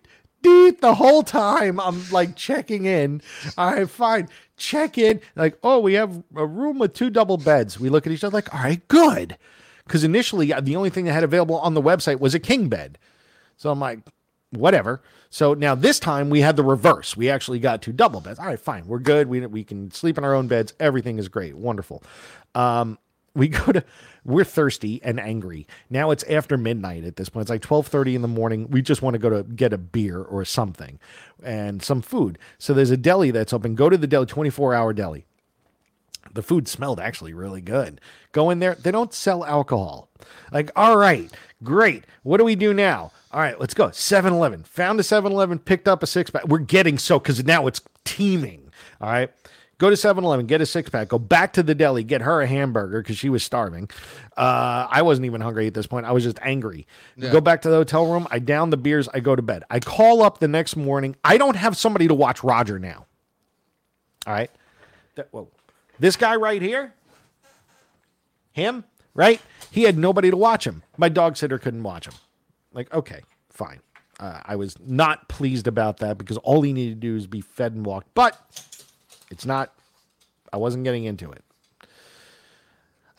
deet the whole time. I'm like checking in. All right, fine. Check in. Like, oh, we have a room with two double beds. We look at each other like, all right, good. Because initially, the only thing they had available on the website was a king bed. So I'm like, whatever. So now this time we had the reverse. We actually got two double beds. All right, fine. We're good. We, we can sleep in our own beds. Everything is great. Wonderful. Um, we go to we're thirsty and angry. Now it's after midnight at this point. It's like 12:30 in the morning. We just want to go to get a beer or something and some food. So there's a deli that's open. Go to the deli, 24-hour deli. The food smelled actually really good. Go in there. They don't sell alcohol. Like, all right, great. What do we do now? All right, let's go. 7 Eleven. Found a 7 Eleven, picked up a six pack. We're getting so because now it's teeming. All right. Go to 7 Eleven, get a six pack, go back to the deli, get her a hamburger because she was starving. Uh, I wasn't even hungry at this point. I was just angry. Go back to the hotel room. I down the beers. I go to bed. I call up the next morning. I don't have somebody to watch Roger now. All right. That, whoa. This guy right here, him, right? He had nobody to watch him. My dog sitter couldn't watch him. Like, okay, fine. Uh, I was not pleased about that because all he needed to do is be fed and walked. But it's not, I wasn't getting into it.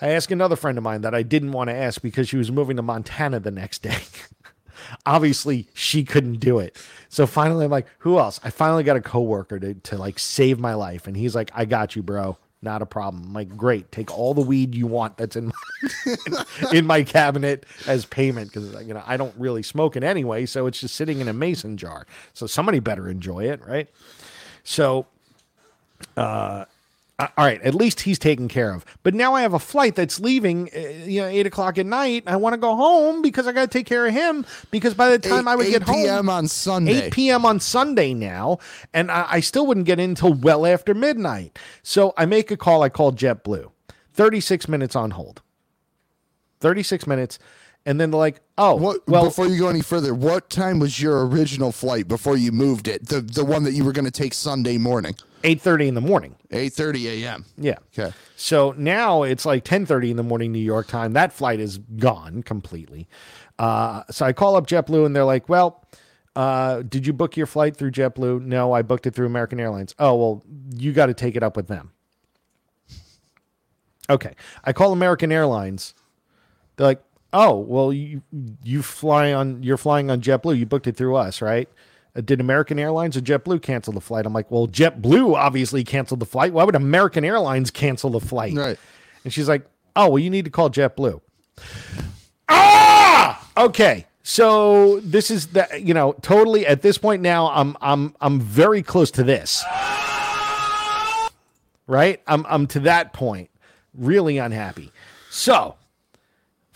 I asked another friend of mine that I didn't want to ask because she was moving to Montana the next day. obviously she couldn't do it. So finally, I'm like, who else? I finally got a coworker to to like save my life, and he's like, I got you, bro. Not a problem. I'm like, great. Take all the weed you want that's in my, in my cabinet as payment because you know I don't really smoke it anyway, so it's just sitting in a mason jar. So somebody better enjoy it, right? So uh, all right, at least he's taken care of. But now I have a flight that's leaving, uh, you know, eight o'clock at night. I want to go home because I got to take care of him. Because by the time Eight- I would 8 get home, p.m. on Sunday. 8 p.m. on Sunday now, and I, I still wouldn't get in until well after midnight. So I make a call. I call JetBlue. 36 minutes on hold. 36 minutes. And then like, oh, What? well, before you go any further, what time was your original flight before you moved it? The the one that you were going to take Sunday morning, 8.30 in the morning. eight thirty a.m. Yeah. Okay. So now it's like 10:30 in the morning New York time. That flight is gone completely. Uh, so I call up JetBlue and they're like, "Well, uh, did you book your flight through JetBlue? No, I booked it through American Airlines. Oh, well, you got to take it up with them. Okay. I call American Airlines. They're like, "Oh, well, you you fly on you're flying on JetBlue. You booked it through us, right?" Uh, Did American Airlines or JetBlue cancel the flight? I'm like, well, JetBlue obviously canceled the flight. Why would American Airlines cancel the flight? Right. And she's like, oh, well, you need to call JetBlue. Ah, okay. So this is the you know totally at this point now I'm I'm I'm very close to this. Right? I'm I'm to that point. Really unhappy. So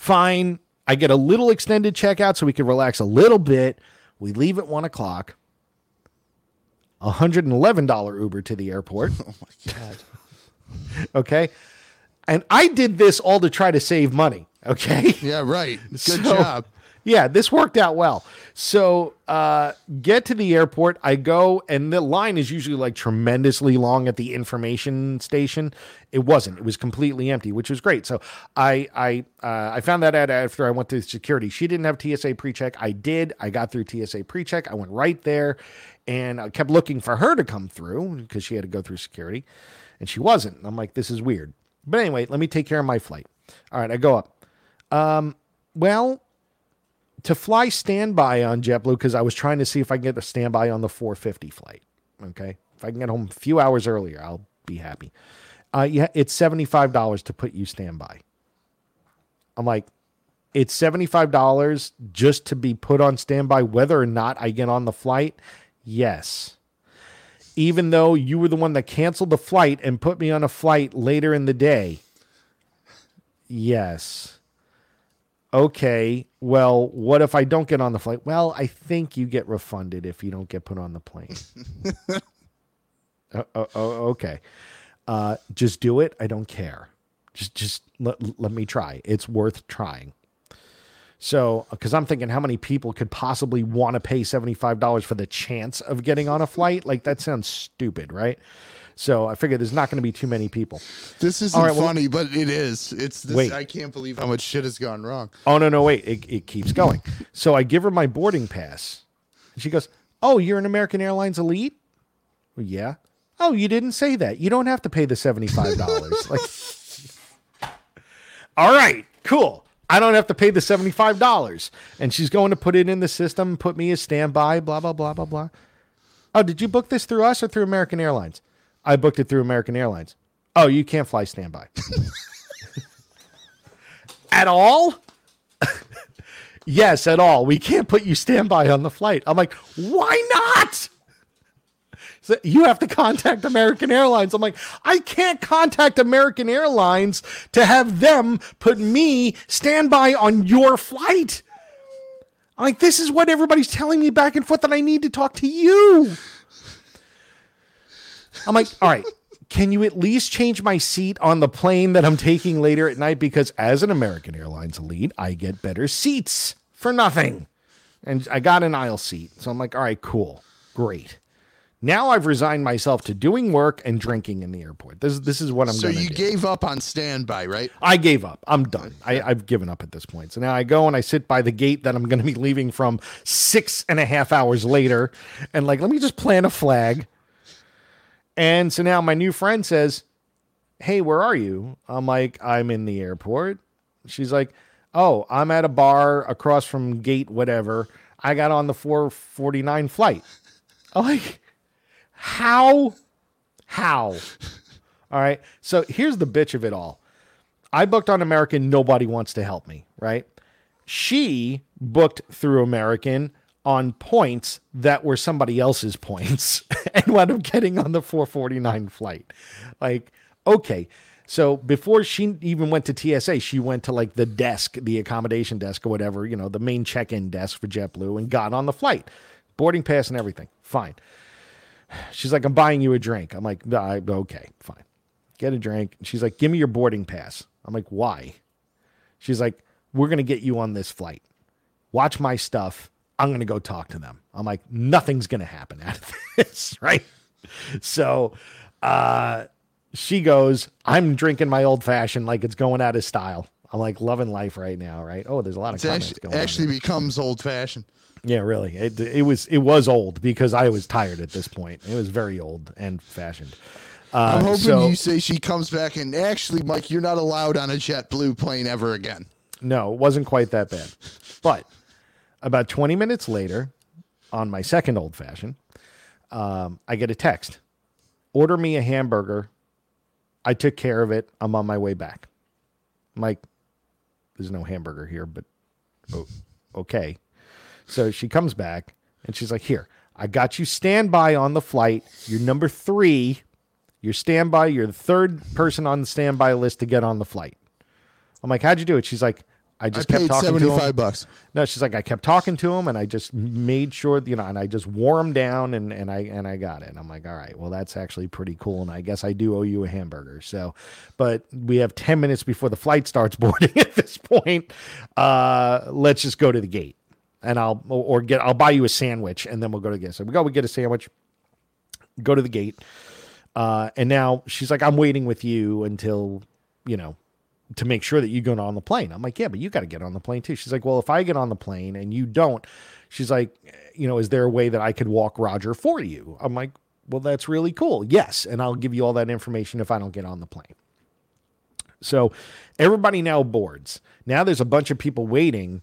fine. I get a little extended checkout so we can relax a little bit. We leave at one o'clock. $111 Uber to the airport. Oh my God. okay. And I did this all to try to save money. Okay. Yeah. Right. Good So- job. Yeah, this worked out well. So uh, get to the airport. I go, and the line is usually like tremendously long at the information station. It wasn't. It was completely empty, which was great. So I I uh, I found that out after I went to security. She didn't have TSA pre-check. I did. I got through TSA pre-check. I went right there, and I kept looking for her to come through because she had to go through security, and she wasn't. I'm like, this is weird. But anyway, let me take care of my flight. All right, I go up. Um, well, to fly standby on JetBlue because I was trying to see if I can get a standby on the 450 flight. Okay, if I can get home a few hours earlier, I'll be happy. Uh, yeah, it's seventy five dollars to put you standby. I'm like, it's seventy five dollars just to be put on standby, whether or not I get on the flight. Yes. Even though you were the one that canceled the flight and put me on a flight later in the day. Yes okay, well, what if I don't get on the flight? Well, I think you get refunded if you don't get put on the plane. oh, oh, oh, okay. Uh, just do it. I don't care. Just, just let, let me try. It's worth trying. So, because I'm thinking, how many people could possibly want to pay $75 for the chance of getting on a flight? Like, that sounds stupid, right? So, I figured there's not going to be too many people. This isn't All right, well- funny, but it is. It's this. Wait. I can't believe how much shit has gone wrong. Oh no, no, wait. It, it keeps going. So I give her my boarding pass. And she goes, Oh, you're an American Airlines elite? "Well, yeah. Oh, you didn't say that. You don't have to pay the $75. like All right, cool. I don't have to pay the $75. And she's going to put it in the system, put me as standby, blah, blah, blah, blah, blah. Oh, did you book this through us or through American Airlines? I booked it through American Airlines. Oh, you can't fly standby. At all? yes, at all. We can't put you standby on the flight. I'm like, why not? So you have to contact American Airlines. I'm like, I can't contact American Airlines to have them put me standby on your flight. I'm like, this is what everybody's telling me back and forth that I need to talk to you. I'm like, all right, can you at least change my seat on the plane that I'm taking later at night? Because as an American Airlines elite, I get better seats for nothing. And I got an aisle seat. So I'm like, all right, cool. Great. Now I've resigned myself to doing work and drinking in the airport. This, this is what I'm So you do. gave up on standby, right? I gave up. I'm done. I, I've given up at this point. So now I go and I sit by the gate that I'm going to be leaving from six and a half hours later, and like, let me just plant a flag. And so now my new friend says, "Hey, where are you?" I'm like, "I'm in the airport." She's like, "Oh, I'm at a bar across from gate whatever. I got on the 449 flight. I'm like, how? How? All right. So here's the bitch of it all. I booked on American. Nobody wants to help me, right? She booked through American on points that were somebody else's points and wound up getting on the 449 flight. Like, okay. So before she even went to TSA, she went to like the desk, the accommodation desk or whatever, you know, the main check in desk for JetBlue and got on the flight, boarding pass and everything. Fine. She's like, I'm buying you a drink. I'm like, "I- okay, fine. Get a drink. She's like, give me your boarding pass. I'm like, why? She's like, we're going to get you on this flight. Watch my stuff. I'm going to go talk to them. I'm like, nothing's going to happen out of this, right? So uh, she goes, I'm drinking my old fashioned like it's going out of style. I'm like loving life right now, right? Oh, there's a lot of actually, going on. actually becomes old fashioned. Yeah, really. It, it was it was old because I was tired at this point. It was very old and fashioned. Uh, I'm hoping so- you say she comes back and actually, Mike, you're not allowed on a JetBlue plane ever again. No, it wasn't quite that bad. But about 20 minutes later, on my second old fashioned, um, I get a text order me a hamburger. I took care of it. I'm on my way back. I'm like, there's no hamburger here, but okay. So she comes back and she's like, here, I got you standby on the flight. You're number three. You're standby. You're the third person on the standby list to get on the flight. I'm like, how'd you do it? She's like, I I just kept paid talking to him. 75 bucks. No, she's like, I kept talking to him and I just made sure, you know, and I just wore him down and, and I and I got it. And I'm like, all right, well, that's actually pretty cool. And I guess I do owe you a hamburger. So, but we have 10 minutes before the flight starts boarding at this point. Uh, let's just go to the gate and I'll or get I'll buy you a sandwich and then we'll go to the gate. So we go, we get a sandwich, go to the gate. Uh, and now she's like, I'm waiting with you until, you know, to make sure that you get on the plane. I'm like, yeah, but you got to get on the plane too. She's like, well, if I get on the plane and you don't, she's like, you know, is there a way that I could walk Roger for you? I'm like, well, that's really cool. Yes. And I'll give you all that information if I don't get on the plane. So everybody now boards. Now there's a bunch of people waiting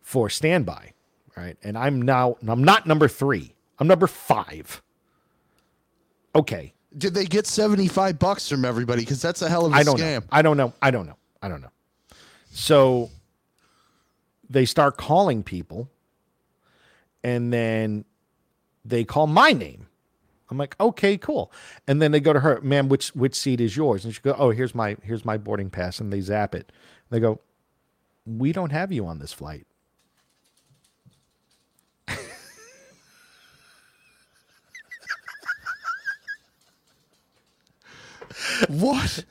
for standby, right? And I'm now, I'm not number three, I'm number five. Okay. Did they get 75 bucks from everybody? Because that's a hell of a I don't scam. know. I don't know. I don't know. I don't know. So they start calling people and then they call my name. I'm like, okay, cool. And then they go to her, ma'am, which which seat is yours? And she go, oh, here's my here's my boarding pass. And they zap it. They go, we don't have you on this flight. What?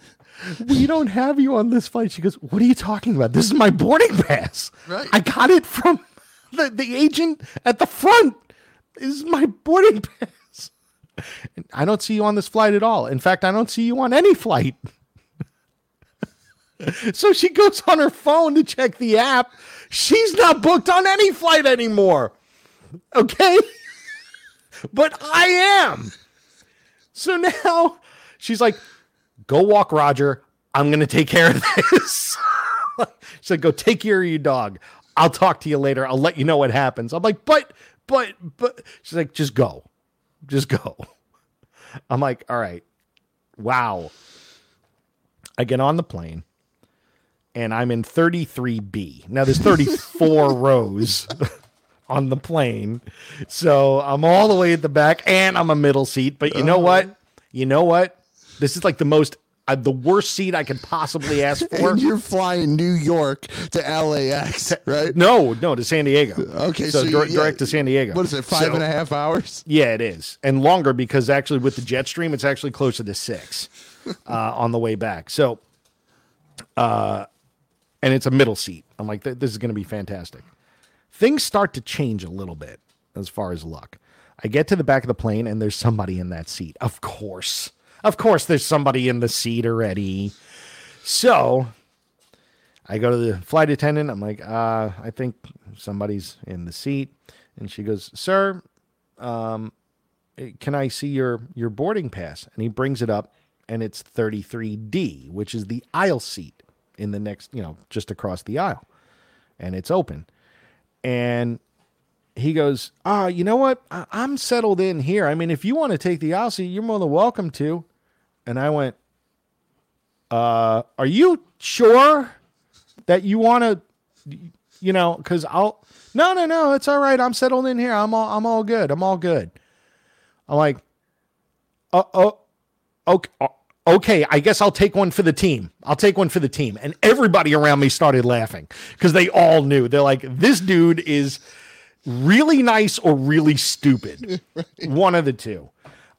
We don't have you on this flight. She goes, What are you talking about? This is my boarding pass. Right. I got it from the, the agent at the front. This is my boarding pass. And I don't see you on this flight at all. In fact, I don't see you on any flight. so she goes on her phone to check the app. She's not booked on any flight anymore. Okay. but I am. So now she's like, go walk Roger. I'm going to take care of this. she said, go take care of your dog. I'll talk to you later. I'll let you know what happens. I'm like, but, but, but, she's like, just go. Just go. I'm like, all right. Wow. I get on the plane and I'm in 33B. Now there's 34 rows on the plane. So I'm all the way at the back and I'm a middle seat. But you know uh-huh. what? You know what? This is like the most, uh, the worst seat I could possibly ask for. And you're flying New York to LAX, right? No, no, to San Diego. Okay, so, so dir- yeah, direct to San Diego. What is it, five So- and a half hours? Yeah, it is, and longer because actually with the jet stream, it's actually closer to six uh, on the way back. So, uh, and it's a middle seat. I'm like, this is going to be fantastic. Things start to change a little bit as far as luck. I get to the back of the plane, and there's somebody in that seat. Of course, of course, there's somebody in the seat already. So I go to the flight attendant. I'm like, uh, I think somebody's in the seat. And she goes, Sir, um, eh, can I see your, your boarding pass? And he brings it up, and it's 33D, which is the aisle seat in the next, you know, just across the aisle. And it's open. And he goes, "Ah, you know what? I- I'm settled in here. I mean, if you want to take the aisle seat, you're more than welcome to." And I went, "Uh, are you sure that you want to, you know? Because I'll, no, no, no, it's all right. I'm settled in here. I'm all, I'm all good. I'm all good." I'm like, "Oh, oh, okay." Okay, I guess I'll take one for the team. I'll take one for the team. And everybody around me started laughing because they all knew. They're like, this dude is really nice or really stupid. One of the two.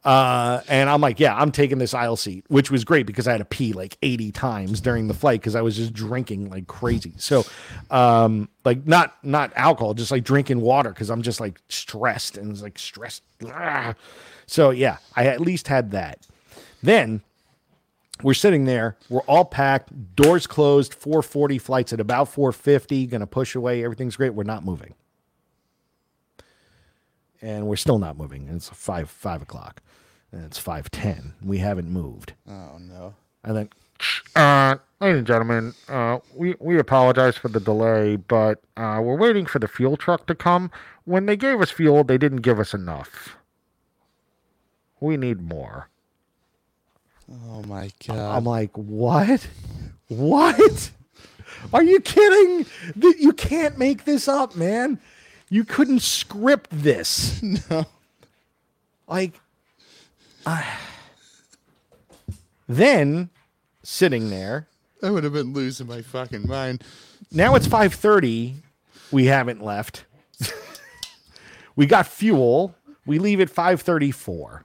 Uh, and I'm like, yeah, I'm taking this aisle seat, which was great because I had to pee like 80 times during the flight because I was just drinking like crazy. So, um, like not not alcohol, just like drinking water because I'm just like stressed and it's like stressed. Ah. So yeah, I at least had that. Then we're sitting there, we're all packed, doors closed, 440 flights at about 450, gonna push away, everything's great. We're not moving. And we're still not moving. It's five five o'clock. And it's five ten. We haven't moved. Oh no. And then uh ladies and gentlemen, uh we, we apologize for the delay, but uh we're waiting for the fuel truck to come. When they gave us fuel, they didn't give us enough. We need more. Oh my God. I'm like, what? What? Are you kidding? You can't make this up, man. You couldn't script this. No. Like, Then sitting there. I would have been losing my fucking mind. Now it's five thirty. We haven't left. we got fuel. We leave at five thirty-four.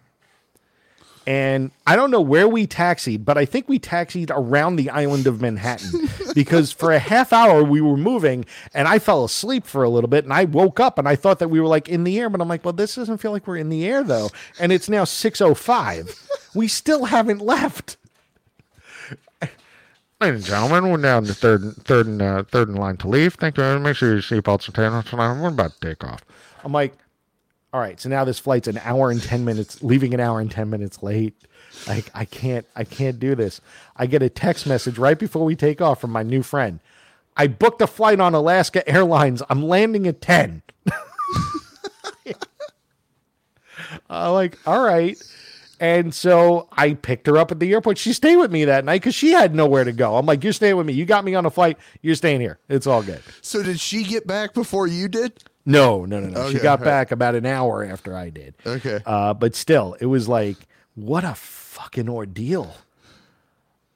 And I don't know where we taxied, but I think we taxied around the island of Manhattan because for a half hour we were moving and I fell asleep for a little bit and I woke up and I thought that we were like in the air, but I'm like, well, this doesn't feel like we're in the air though. And it's now 605. We still haven't left. Ladies and gentlemen, we're down to third, third, and uh, third in line to leave. Thank you. Make sure your seatbelts are tied on. We're about to take off. I'm like, all right. So now this flight's an hour and ten minutes, leaving an hour and ten minutes late. Like I can't, I can't do this. I get a text message right before we take off from my new friend. I booked a flight on Alaska Airlines. I'm landing at ten. I'm like, all right. And so I picked her up at the airport. She stayed with me that night because she had nowhere to go. I'm like, you're staying with me. You got me on a flight. You're staying here. It's all good. So did she get back before you did? No, no, no, no. she got right. back about an hour after I did. Okay. Uh, but still, it was like, what a fucking ordeal.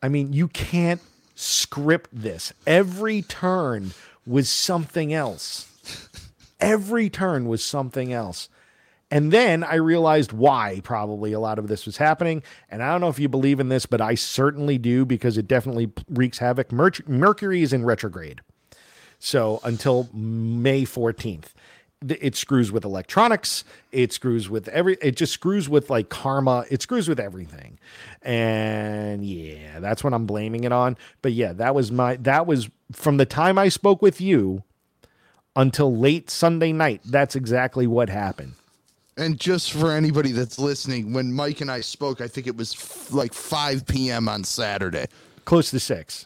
I mean, you can't script this. Every turn was something else. Every turn was something else. And then I realized why probably a lot of this was happening. And I don't know if you believe in this, but I certainly do because it definitely wreaks havoc. Mer- Mercury is in retrograde. So until May 14th, it screws with electronics. It screws with every, it just screws with like karma. It screws with everything. And yeah, that's what I'm blaming it on. But yeah, that was my, that was from the time I spoke with you until late Sunday night. That's exactly what happened. And just for anybody that's listening, when Mike and I spoke, I think it was f- like 5 p.m. on Saturday. Close to six.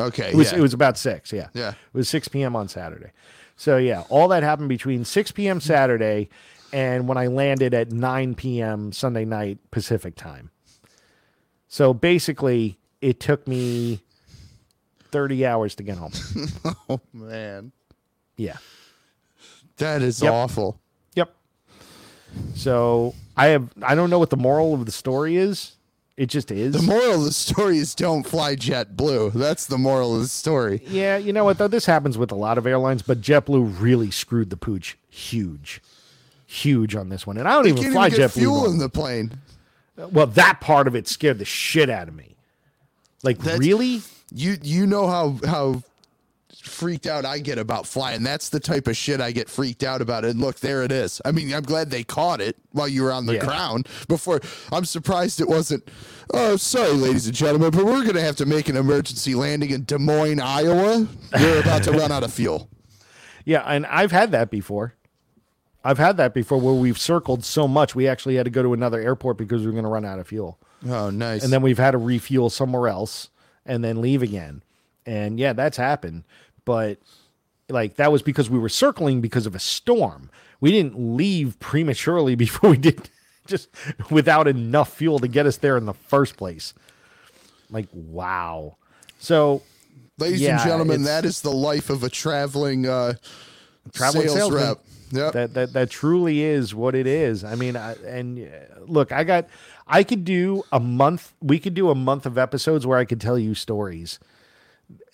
Okay. It was, yeah. it was about six. Yeah. Yeah. It was 6 p.m. on Saturday. So, yeah, all that happened between 6 p.m. Saturday and when I landed at 9 p.m. Sunday night Pacific time. So, basically, it took me 30 hours to get home. oh, man. yeah. That is Yep. awful. Yep. So, I have, I don't know what the moral of the story is. It just is. The moral of the story is don't fly JetBlue. That's the moral of the story. Yeah, you know what though? This happens with a lot of airlines, but JetBlue really screwed the pooch huge, huge on this one. And I don't You even can't fly even get JetBlue. fuel in the plane. well, that part of it scared the shit out of me. Like That's- really? You you know how how freaked out I get about flying. That's the type of shit I get freaked out about. And look, there it is. I mean, I'm glad they caught it while you were on the Yeah. ground. Before I'm surprised it wasn't. Oh, sorry, ladies and gentlemen, but we're gonna have to make an emergency landing in Des Moines, Iowa. We're about to run out of fuel. Yeah, and I've had that before. I've had that before where we've circled so much we actually had to go to another airport because we were going to run out of fuel. Oh, nice. and then we've had to refuel somewhere else and then leave again. And yeah, that's happened. But like that was because we were circling because of a storm. We didn't leave prematurely before we did just without enough fuel to get us there in the first place. Like wow. So Ladies Yeah, and gentlemen, that is the life of a traveling uh, Traveling sales salesman. rep. Yep. that that that truly is what it is. I mean, I, and uh, look, I got I could do a month. We could do a month of episodes where I could tell you stories.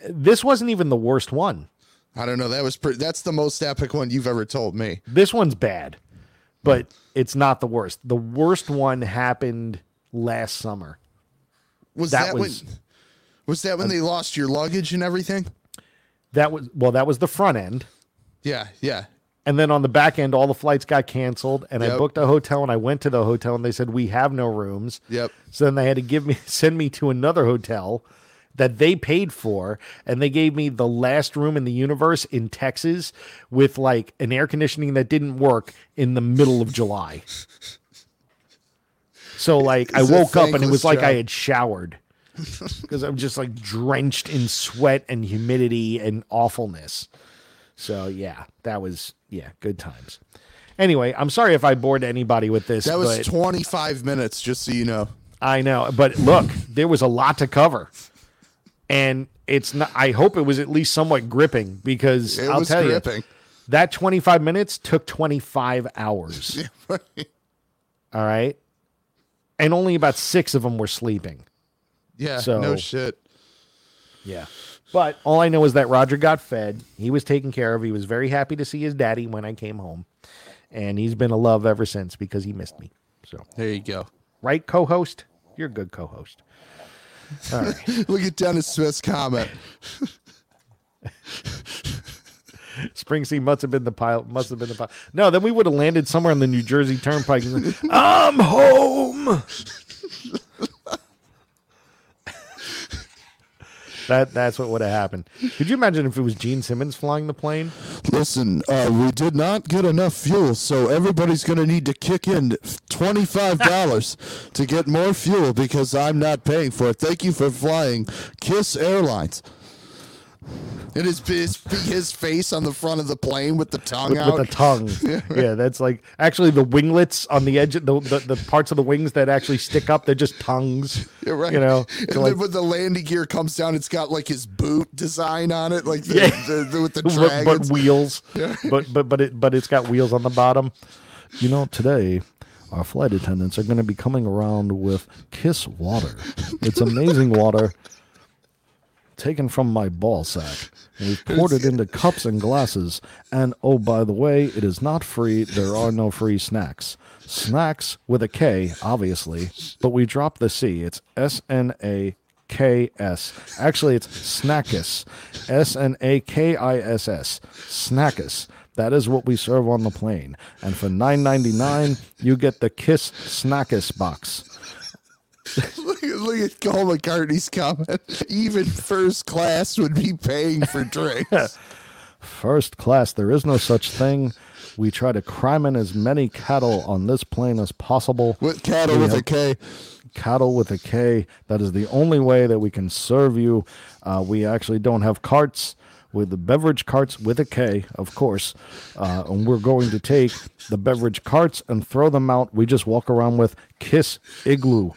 This wasn't even the worst one. I don't know. That was pretty. That's the most epic one you've ever told me. This one's bad, but it's not the worst. The worst one happened last summer. Was That that, was- when? Was that when they lost your luggage and everything? That was well, that was the front end. Yeah, yeah. And then on the back end, all the flights got canceled, and I booked a hotel. And I went to the hotel, and they said we have no rooms. Yep. So then they had to give me send me to another hotel that they paid for, and they gave me the last room in the universe in Texas with like an air conditioning that didn't work in the middle of July. So like I It's a woke up and it was like I had showered because I'm just like drenched in sweat and humidity and awfulness. So yeah, that was yeah, good times. Anyway, I'm sorry if I bored anybody with this. That was but 25 minutes, just so you know. I know, but look, there was a lot to cover, and it's not. I hope it was at least somewhat gripping because It I'll was tell gripping. you that 25 minutes took 25 hours. All right, and only about six of them were sleeping. Yeah, So- no shit. Yeah. But all I know is that Roger got fed. He was taken care of. He was very happy to see his daddy when I came home. And he's been a love ever since because he missed me. So, There you go. right, co host? You're a good co host. All right. Look at Dennis Smith's comment. Springsteen must have been the pilot. Must have been the pilot. No, then we would have landed somewhere on the New Jersey Turnpike. and- I'm home. that that's what would have happened. Could you imagine if it was Gene Simmons flying the plane? Listen, uh, we did not get enough fuel, so everybody's going to need to kick in $25 to get more fuel because I'm not paying for it. Thank you for flying Kiss Airlines. It is his, his face on the front of the plane with the tongue with, out. with the tongue. yeah, that's like actually the winglets on the edge, of the, the the parts of the wings that actually stick up. They're just tongues. You're right. You know, and so like- then when the landing gear comes down, it's got like his boot design on it, like the, Yeah. the, the- with the dragons. but wheels. but but but it but it's got wheels on the bottom. You know, today our flight attendants are going to be coming around with Kiss water. It's amazing water taken from my ball sack. And we've poured it into cups and glasses. And oh, by the way, it is not free. There are no free snacks. Snacks with a K, obviously, but we drop the C. It's S N A K S. Actually, it's Snackus. S N A K I S S. Snackus. That is what we serve on the plane. And for nine ninety nine, you get the Kiss Snackus box. Look, at- look at Paul McCartney's comment. Even first class would be paying for drinks. First class, there is no such thing. We try to crime in as many cattle on this plane as possible. with cattle We with a K. Cattle with a K. That is the only way that we can serve you. Uh, we actually don't have carts with the beverage carts with a K, of course. Uh, and we're going to take the beverage carts and throw them out. We just walk around with Kiss Igloo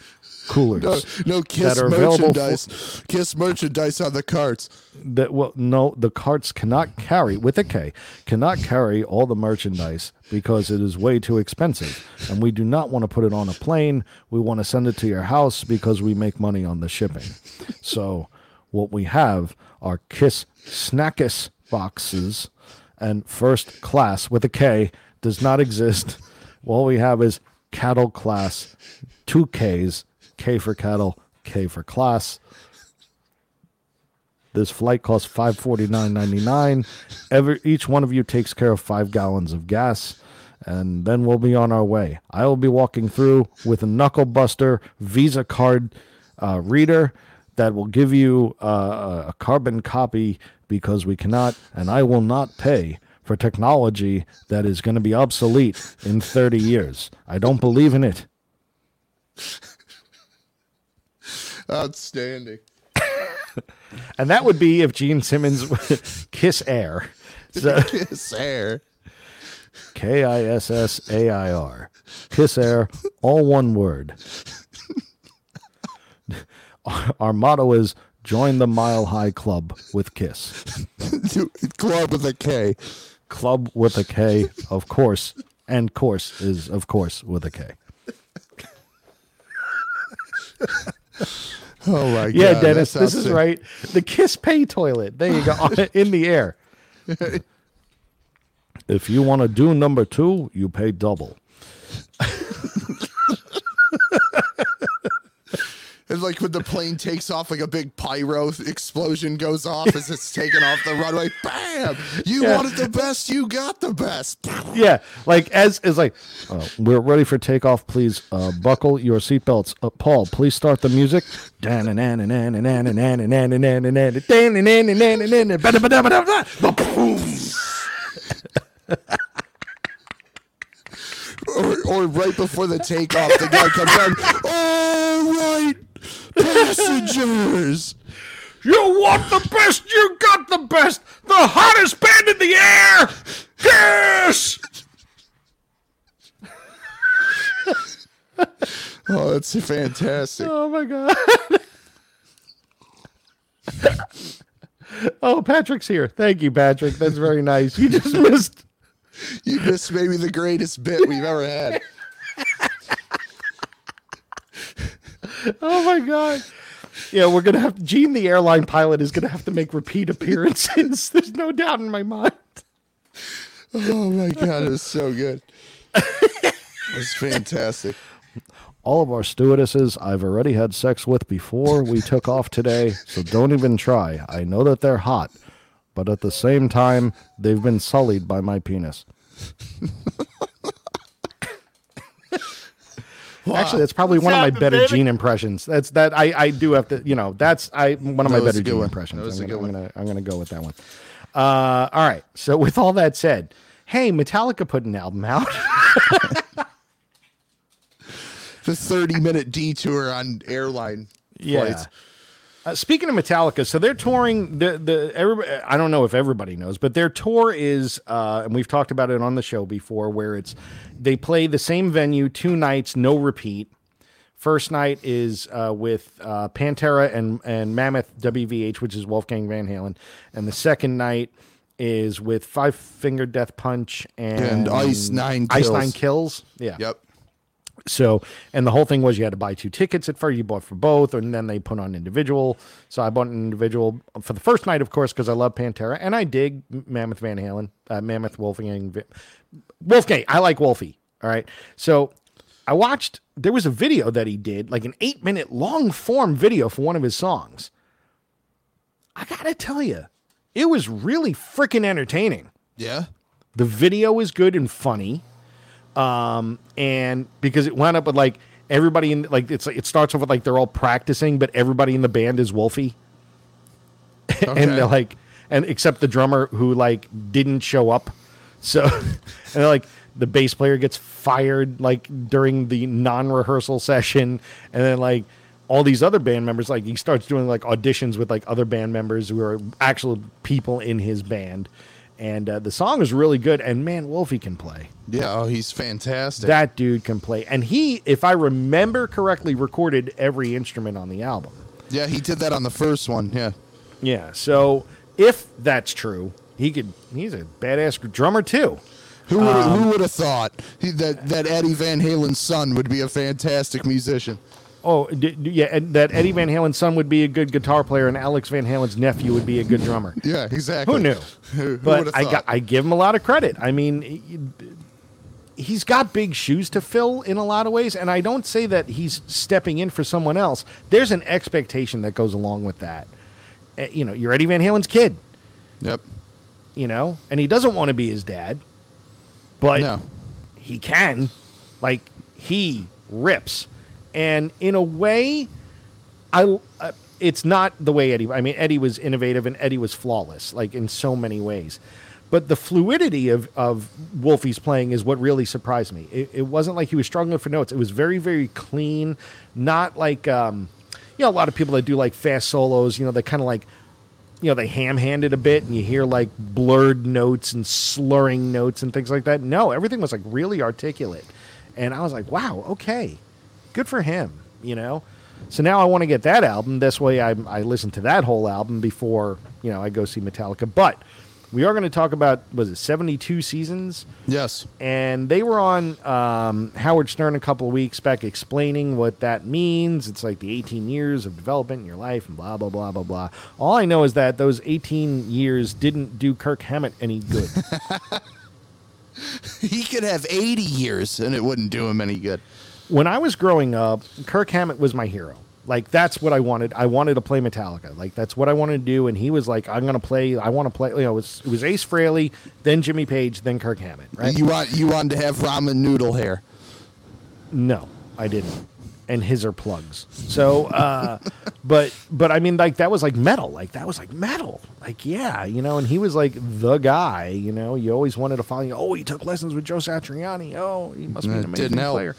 coolers. No, no Kiss that are available for- merchandise. Kiss merchandise on the carts. that well no the carts cannot carry with a k cannot carry all the merchandise because it is way too expensive and we do not want to put it on a plane we want to send it to your house because we make money on the shipping so what we have are kiss snackus boxes and first class with a k does not exist all we have is cattle class two k's k for cattle k for class this flight costs five forty nine ninety nine. Every each one of you takes care of five gallons of gas, and then we'll be on our way. I will be walking through with a knuckle buster Visa card uh, reader that will give you uh, a carbon copy because we cannot, and I will not pay for technology that is going to be obsolete in thirty years. I don't believe in it. Outstanding. And that would be if Gene Simmons Kiss Air So Kiss Air. K I S S A I R. Kiss Air, all one word. Our, our motto is join the Mile High Club with Kiss. Club with a K. Club with a K, of course, and course is of course with a K. Oh my god. Yeah. Dennis, this is sick. right. The Kiss Pay toilet. There you go, in the air. If you want to do number two, you pay double. And like when the plane takes off, like a big pyro explosion goes off as it's taking off the runway. Bam! You Yeah. wanted the best, you got the best. Yeah, like as is like, uh, we're ready for takeoff. Please uh, buckle your seatbelts. Uh, Paul, please start the music. Or, or right before the takeoff, the guy comes out. All right, passengers. You want the best? You got the best. The hottest band in the air. Yes. Oh, that's fantastic. Oh my god. oh, Patrick's here. Thank you, Patrick. That's very nice. You just missed. You missed maybe the greatest bit we've ever had. Oh my god. Yeah, we're gonna have Gene, the airline pilot, is gonna have to make repeat appearances. There's no doubt in my mind. Oh my god, it was so good. It was fantastic. All of our stewardesses I've already had sex with before we took off today, so don't even try. I know that they're hot, but at the same time, they've been sullied by my penis. Actually, that's probably one of my better baby? Gene impressions. That's that I, I do have to you know that's I one of my That better Gene one. impressions. I'm gonna, I'm gonna I'm gonna go with that one. Uh, all right. So with all that said, hey, Metallica put an album out. The 30 minute detour on airline flights. Uh, speaking of Metallica, so they're touring the the everybody, I don't know if everybody knows, but their tour is uh, and we've talked about it on the show before where it's they play the same venue two nights, no repeat. First night is uh, with uh, Pantera and and Mammoth WVH, which is Wolfgang Van Halen, and the second night is with Five Finger Death Punch and, And Ice Nine Ice Nine Kills. Yeah. Yep. So, and the whole thing was you had to buy two tickets at first. You bought for both, and then they put on individual. So I bought an individual for the first night, of course, because I love Pantera and I dig Mammoth Van Halen, uh, Mammoth Wolfgang, Wolfgang. I like Wolfie. All right. So I watched. There was a video that he did, like an eight minute long form video for one of his songs. I gotta tell you, it was really freaking entertaining. Yeah. The video is good and funny. Um, and because it wound up with like everybody in like it's it starts off with like they're all practicing, but everybody in the band is Wolfie. and they're like and except the drummer who like didn't show up. So and they're like the bass player gets fired like during the non-rehearsal session, and then like all these other band members like he starts doing like auditions with like other band members who are actual people in his band. And uh, the song is really good, and man, Wolfie can play. Yeah. Oh, he's fantastic. That dude can play, and he, if I remember correctly, recorded every instrument on the album. yeah, he did that on the first one. Yeah. Yeah. So if that's true, he could. He's a badass drummer too. Who would Um, who would have thought he, that that Eddie Van Halen's son would be a fantastic musician? Oh, d- yeah, and that Eddie Van Halen's son would be a good guitar player, and Alex Van Halen's nephew would be a good drummer. Yeah, exactly. Who knew? Who, who but I got, I give him a lot of credit. I mean, he- he's got big shoes to fill in a lot of ways, and I don't say that he's stepping in for someone else. There's an expectation that goes along with that. Uh, You know, you're Eddie Van Halen's kid, Yep. you know, and he doesn't want to be his dad, but No. he can. Like he rips, and in a way, I. Uh, it's not the way Eddie. I mean, Eddie was innovative and Eddie was flawless, like in so many ways. But the fluidity of of Wolfie's playing is what really surprised me. It, it wasn't like he was struggling for notes. It was very, very clean. Not like um, you know, a lot of people that do like fast solos. You know, they kind of like you know they ham-handed a bit and you hear like blurred notes and slurring notes and things like that. No, everything was like really articulate, and I was like, wow, okay, good for him, you know. So now I want to get that album. This way, I I listen to that whole album before you know I go see Metallica. But we are going to talk about was it seventy two seasons Yes. and they were on um, Howard Stern a couple of weeks back explaining what that means. It's like the 18 years of development in your life and blah, blah, blah, blah, blah. All I know is that those 18 years didn't do Kirk Hammett any good. He could have 80 years and it wouldn't do him any good. When I was growing up, Kirk Hammett was my hero. Like that's what I wanted. I wanted to play Metallica. Like that's what I wanted to do. And he was like, "I'm going to play. I want to play." You know, it was, it was Ace Frehley, then Jimmy Page, then Kirk Hammett. Right? You want you wanted to have ramen noodle hair. No, I didn't. And his are plugs. So, uh, but but I mean, like that was like metal. Like that was like metal. Like yeah, you know. And he was like the guy. You know, you always wanted to follow. You. Oh, he took lessons with Joe Satriani. Oh, he must be an amazing didn't help.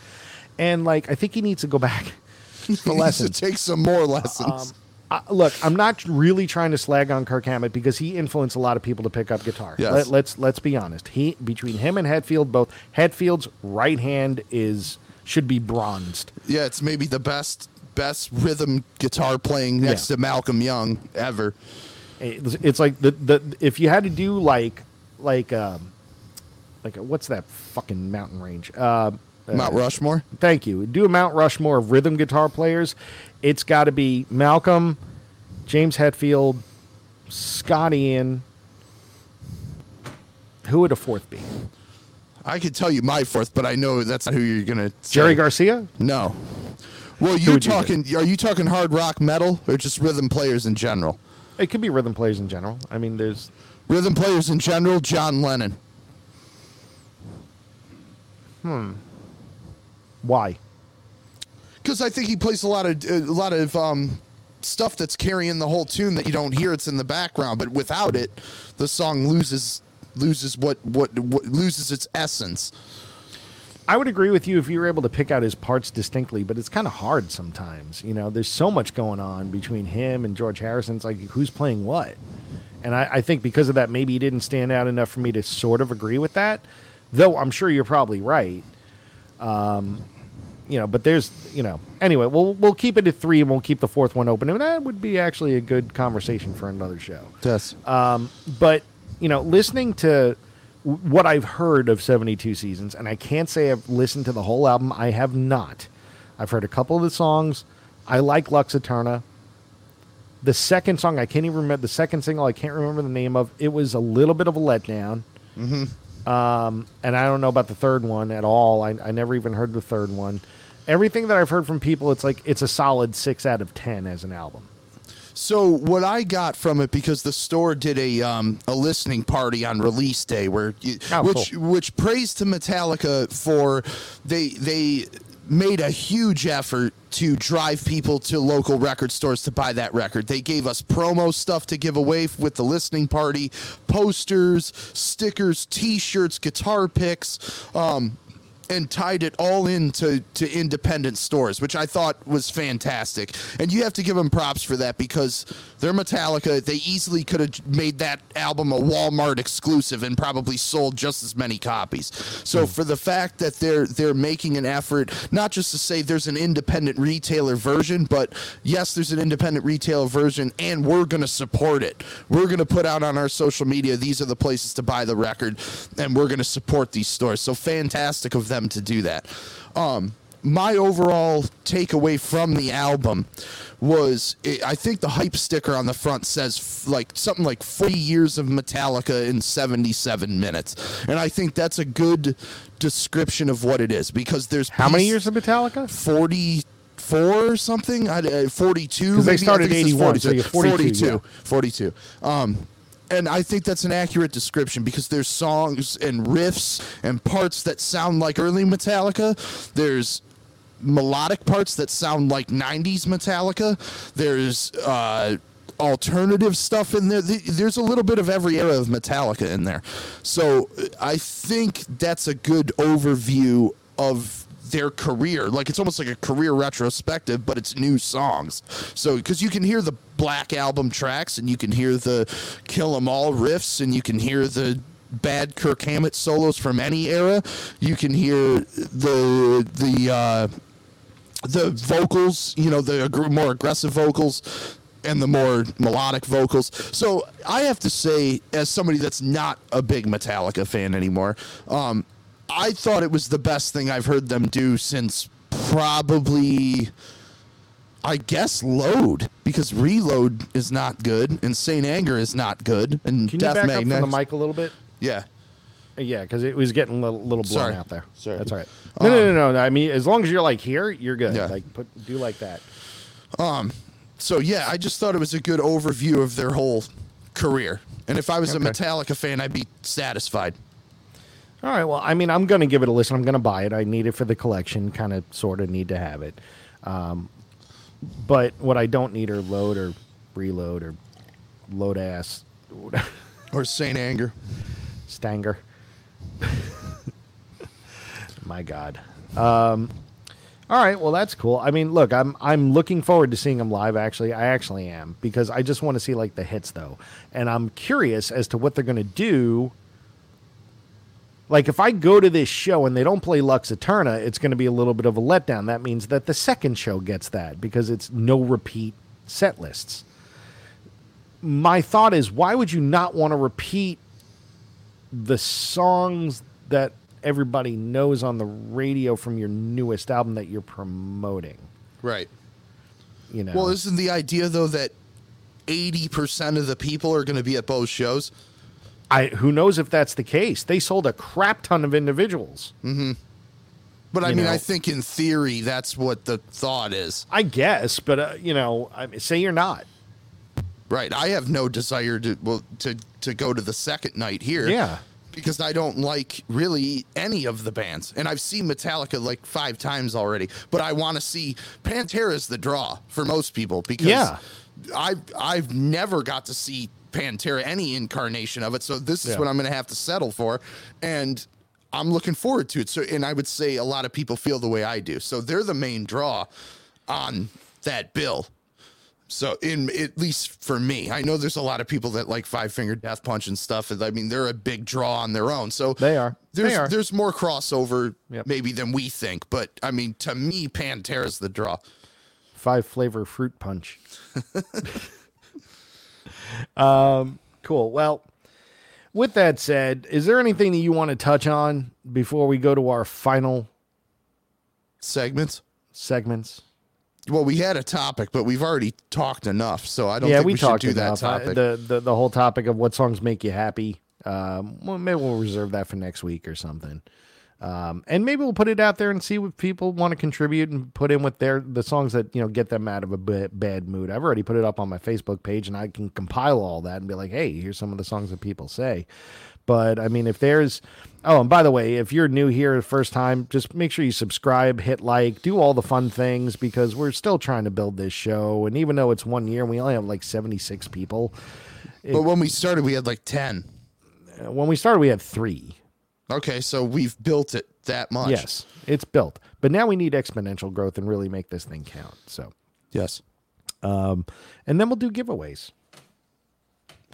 And like, I think he needs to go back for He needs to lessons. take some more lessons. Uh, look, I'm not really trying to slag on Kirk Hammett because he influenced a lot of people to pick up guitar. Yes. Let, let's let's be honest. He between him and Hetfield, both Hetfield's right hand is should be bronzed. yeah, it's maybe the best best rhythm guitar playing next Yeah. to Malcolm Young ever. It's, it's like the the if you had to do like like um like a, what's that fucking mountain range? Uh, Uh, Mount Rushmore. Thank you. Do a Mount Rushmore of rhythm guitar players. It's got to be Malcolm, James Hetfield, Scott Ian. Who would a fourth be? I could tell you my fourth, but I know that's not who you're gonna. Say. Jerry Garcia? No. Well, you're would you talking. Are you talking hard rock metal or just rhythm players in general? It could be rhythm players in general. I mean, there's Rhythm players in general. John Lennon. Hmm. Why? Because I think he plays a lot of a lot of um, stuff that's carrying the whole tune that you don't hear. It's in the background, but without it, the song loses loses what what, what loses its essence. I would agree with you if you were able to pick out his parts distinctly, but it's kind of hard sometimes. You know, there's so much going on between him and George Harrison. It's like who's playing what, and I, I think because of that, maybe he didn't stand out enough for me to sort of agree with that. Though I'm sure you're probably right. Um, you know, but there's, you know, anyway, we'll we'll keep it at three and we'll keep the fourth one open, and that would be actually a good conversation for another show. Yes. Um, but you know listening to what i've heard of 72 seasons and i can't say i've listened to the whole album i have not. I've heard a couple of the songs. I like lux eterna the second song i can't even remember the second single i can't remember the name of it was a little bit of a letdown. Um, and i don't know about the third one at all. I, I never even heard the third one everything that i've heard from people it's like it's a solid six out of ten as an album So what I got from it because the store did a um, a listening party on release day where you, Oh, which cool. which praised to Metallica for they they made a huge effort to drive people to local record stores to buy that record. They gave us promo stuff to give away with the listening party, posters, stickers, t-shirts, guitar picks. Um, and tied it all into to independent stores, which I thought was fantastic. And you have to give them props for that because they're Metallica. They easily could have made that album a Walmart exclusive and probably sold just as many copies. So hmm. for the fact that they're they're making an effort, not just to say there's an independent retailer version, but yes, there's an independent retailer version, and we're gonna support it. We're gonna put out on our social media these are the places to buy the record, and we're gonna support these stores. So fantastic of them to do that. Um, my overall takeaway from the album was it, I think the hype sticker on the front says f- like something like 40 years of Metallica in 77 minutes. And I think that's a good description of what it is because there's how many years of metallica 44 or something I, uh, 42 'Cause they maybe? Started think it says 81, so 42, 42 yeah. 42 um and I think that's an accurate description because there's songs and riffs and parts that sound like early Metallica. There's melodic parts that sound like 90s Metallica. There's uh, alternative stuff in there. There's a little bit of every era of Metallica in there. So I think that's a good overview of their career. Like it's almost like a career retrospective, but it's new songs. So because you can hear the Black album tracks and you can hear the Kill 'Em All riffs and you can hear the bad Kirk Hammett solos from any era. You can hear the the uh, the vocals, you know, the aggr- more aggressive vocals and the more melodic vocals. So I have to say, as somebody that's not a big Metallica fan anymore, um, I thought it was the best thing I've heard them do since probably. I guess load because reload is not good Insane Anger is not good and Can Death you back up from the mic a little bit? Yeah, Yeah, because it was getting a little, little blown Sorry. out there. Sorry. That's all right. No, no, no, no. I mean, as long as you're like here, you're good. Yeah. Like put do like that. Um. So yeah, I just thought it was a good overview of their whole career. And if I was Okay. a Metallica fan, I'd be satisfied. All right. Well, I mean, I'm going to give it a listen. I'm going to buy it. I need it for the collection. Kind of, sort of need to have it. Um, but what I don't need are load or reload or load ass Or Saint Anger. stanger. My God. Um, all right. Well, that's cool. I mean, look, I'm I'm looking forward to seeing them live. Actually, I actually am because I just want to see like the hits though, and I'm curious as to what they're going to do. Like if I go to this show and they don't play Lux Eterna, it's going to be a little bit of a letdown. That means that the second show gets that because it's no repeat set lists. My thought is, why would you not want to repeat the songs that everybody knows on the radio from your newest album that you're promoting? Right. You know, Well, isn't the idea though that eighty percent of the people are going to be at both shows? I who knows if that's the case? They sold a crap ton of individuals. But I mean, know. I think in theory that's what the thought is. I guess, but uh, you know, I mean, say you're not. Right. I have no desire to well to to go to the second night here. Yeah. Because I don't like really any of the bands. And I've seen Metallica like five times already. But I want to see Pantera's the draw for most people because Yeah. I've I've never got to see Pantera, any incarnation of it. So this is Yeah. what I'm gonna have to settle for. And I'm looking forward to it. So and I would say a lot of people feel the way I do. So they're the main draw on that bill. So in at least for me, I know there's a lot of people that like Five Finger Death Punch and stuff. I mean, they're a big draw on their own. So They are. There's They are. there's more crossover Yep. maybe than we think. But I mean, to me, Pantera's the draw. Five flavor fruit punch. um, cool. Well, with that said, is there anything that you want to touch on before we go to our final Segments. segments? Well, we had a topic, but we've already talked enough, so I don't yeah, think we, we, should do enough. that topic. the, the the whole topic of what songs make you happy. Um, well, maybe we'll reserve that for next week or something. Um, and maybe we'll put it out there and see what people want to contribute and put in with their the songs that you know get them out of a ba- bad mood. I've already put it up on my Facebook page, and I can compile all that and be like, "Hey, here's some of the songs that people say." But I mean, if there's oh, and by the way, if you're new here the first time, just make sure you subscribe, hit like, do all the fun things because we're still trying to build this show. And even though it's one year, and we only have like 76 people. but when we started, we had like ten. Uh, When we started, we had three. Okay, so we've built it that much. Yes, it's built, but now we need exponential growth and really make this thing count. So, Yes. um, and then we'll do giveaways.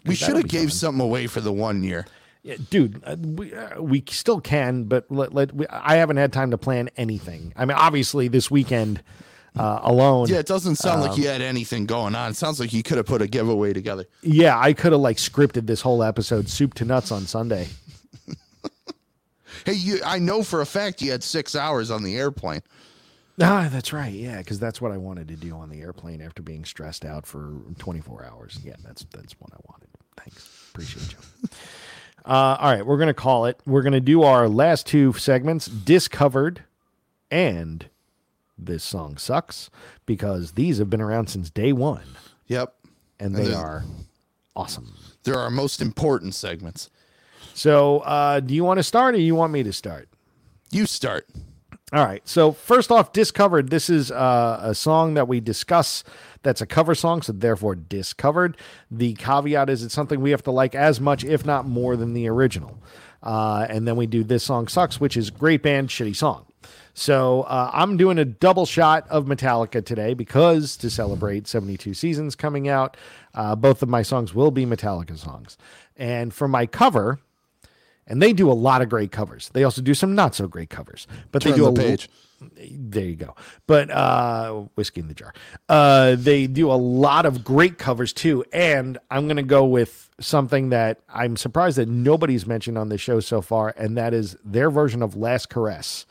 We should have gave fun. something away for the one year. Yeah, dude, uh, we, uh, we still can, but let, let we, I haven't had time to plan anything. I mean, obviously, this weekend uh, alone. Yeah, it doesn't sound Um, like you had anything going on. It sounds like you could have put a giveaway together. Yeah, I could have like scripted this whole episode soup to nuts on Sunday. Hey, you I know for a fact you had six hours on the airplane. Ah, that's right. Yeah, because that's what I wanted to do on the airplane after being stressed out for 24 hours. Yeah, that's that's what I wanted. Thanks, appreciate you. uh, all right, we're gonna call it. We're gonna do our last two segments: discovered and this song sucks because these have been around since day one Yep. and And they then- are awesome. They're our most important segments. So, uh, do you want to start or you want me to start? You start. All right. So first off, discovered. This is uh, a song that we discuss. That's a cover song, so therefore discovered. The caveat is it's something we have to like as much, if not more, than the original. Uh, and then we do this song sucks, which is great band, shitty song. So uh, I'm doing a double shot of Metallica today because to celebrate 72 seasons coming out, uh, both of my songs will be Metallica songs. And for my cover, and they do a lot of great covers. They also do some not so great covers, but they do the a page. there you go. But uh whiskey in the jar. Uh they do a lot of great covers too. And I'm gonna go with something that I'm surprised that nobody's mentioned on the show so far, and that is their version of Last Caress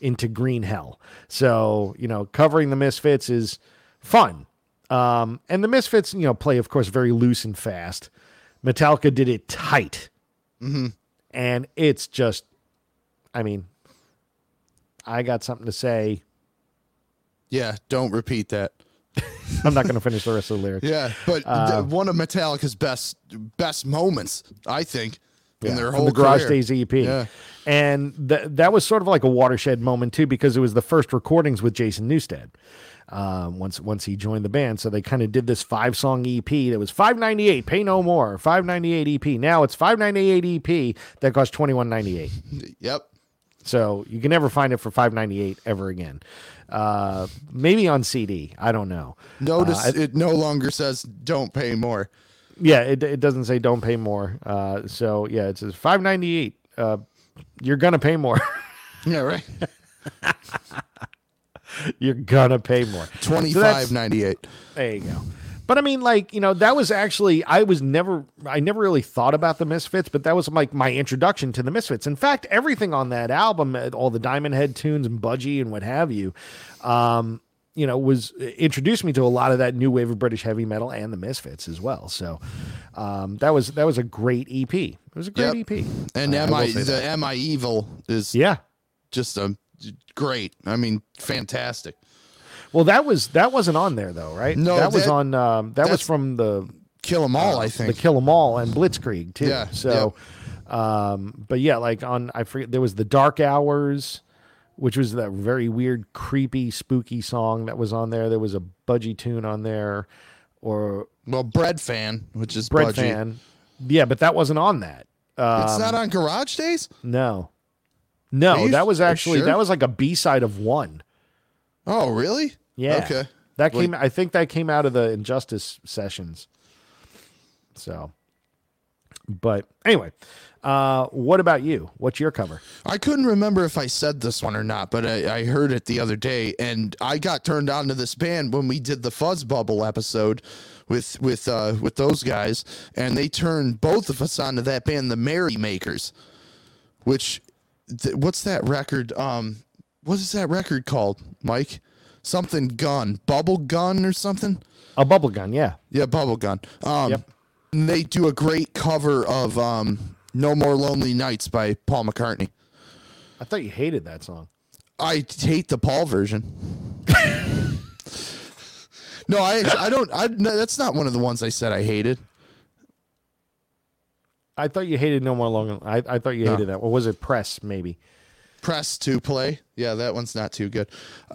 into Green Hell. So, you know, covering the Misfits is fun. Um, and the Misfits, you know, play, of course, very loose and fast. Metallica did it tight. And it's just, I mean, I got something to say. Yeah, don't repeat that. I'm not going to finish the rest of the lyrics. Yeah, but th- uh, one of Metallica's best best moments, I think, in their whole the Garage career. Days EP. Yeah. And th- that was sort of like a watershed moment too, because it was the first recordings with Jason Newsted. Um, once once he joined the band, so they kind of did this five song EP that was five ninety eight, pay no more, five ninety eight EP. Now it's five ninety eight EP that costs twenty one ninety eight. Yep. So you can never find it for five ninety eight ever again. Uh, maybe on CD, I don't know. Notice Uh, it no longer says "don't pay more." Yeah, it, it doesn't say don't pay more. Uh, so yeah, it says five ninety eight. Uh, you're gonna pay more. Yeah, right. you're gonna pay more. Twenty So five ninety eight. There you go. But I mean, like you know, that was actually I was never I never really thought about the Misfits, but that was like my introduction to the Misfits. In fact, everything on that album, uh, all the Diamond Head tunes and Budgie and what have you, um, you know, was introduced me to a lot of that new wave of British heavy metal and the Misfits as well. So um, that was that was a great EP. It was a great Yep. EP. And I Am will I the that. Am I Evil is Yeah. just a great. I mean, fantastic. Well, that was that wasn't on there though, right? No, that was on. Um, that was from the Kill 'em all, I think. the. Kill 'Em All and Blitzkrieg too. Yeah, So, um, but yeah, like on I forget there was the Dark Hours, which was that very weird, creepy, spooky song that was on there. There was a Budgie tune on there, or well, Breadfan, which is Bread Budgie. Fan. Yeah, but that wasn't on that. Um, It's not on Garage Days. no, no, that was actually sure? that was like a B side of one. Oh, really? Yeah. Okay. That came. I think that came out of the Injustice sessions. So, but anyway, uh, what about you? What's your cover? I couldn't remember if I said this one or not, but I, I heard it the other day, and I got turned on to this band when we did the Fuzzbubble episode with with uh, with those guys, and they turned both of us onto that band, the Merrymakers. Which, th- what's that record? Um, what is that record called, Mike? Something Gun, Bubblegun or something? A bubble gun, yeah. Yeah, Bubblegun. Um, Yep. and they do a great cover of um, "No More Lonely Nights" by Paul McCartney. I thought you hated that song. I hate the Paul version. no, I I don't. I no, that's not one of the ones I said I hated. I thought you hated No More Long. I, I thought you No. hated that. What was it Press? Maybe. Press to play. Yeah, that one's not too good.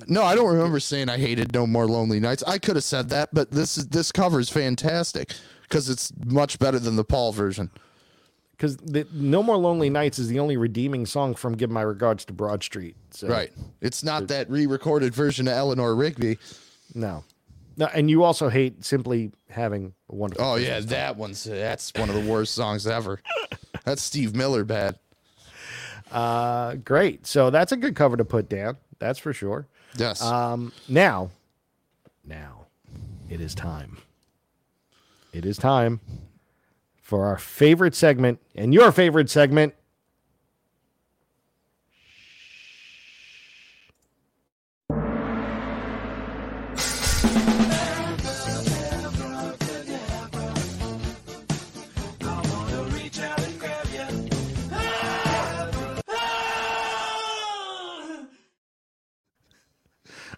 No, I don't remember saying I hated No More Lonely Nights. I could have said that, but this is this cover is fantastic because it's much better than the Paul version. Because No More Lonely Nights is the only redeeming song from Give My Regards to Broad Street. So, Right. It's not that re-recorded version of Eleanor Rigby. No. No, and you also hate simply having a wonderful. Oh yeah, that one's that's one of the worst songs ever. That's Steve Miller bad. Uh, great. So that's a good cover to put down. That's for sure. Yes. Um, now, now, it is time. It is time for our favorite segment and your favorite segment.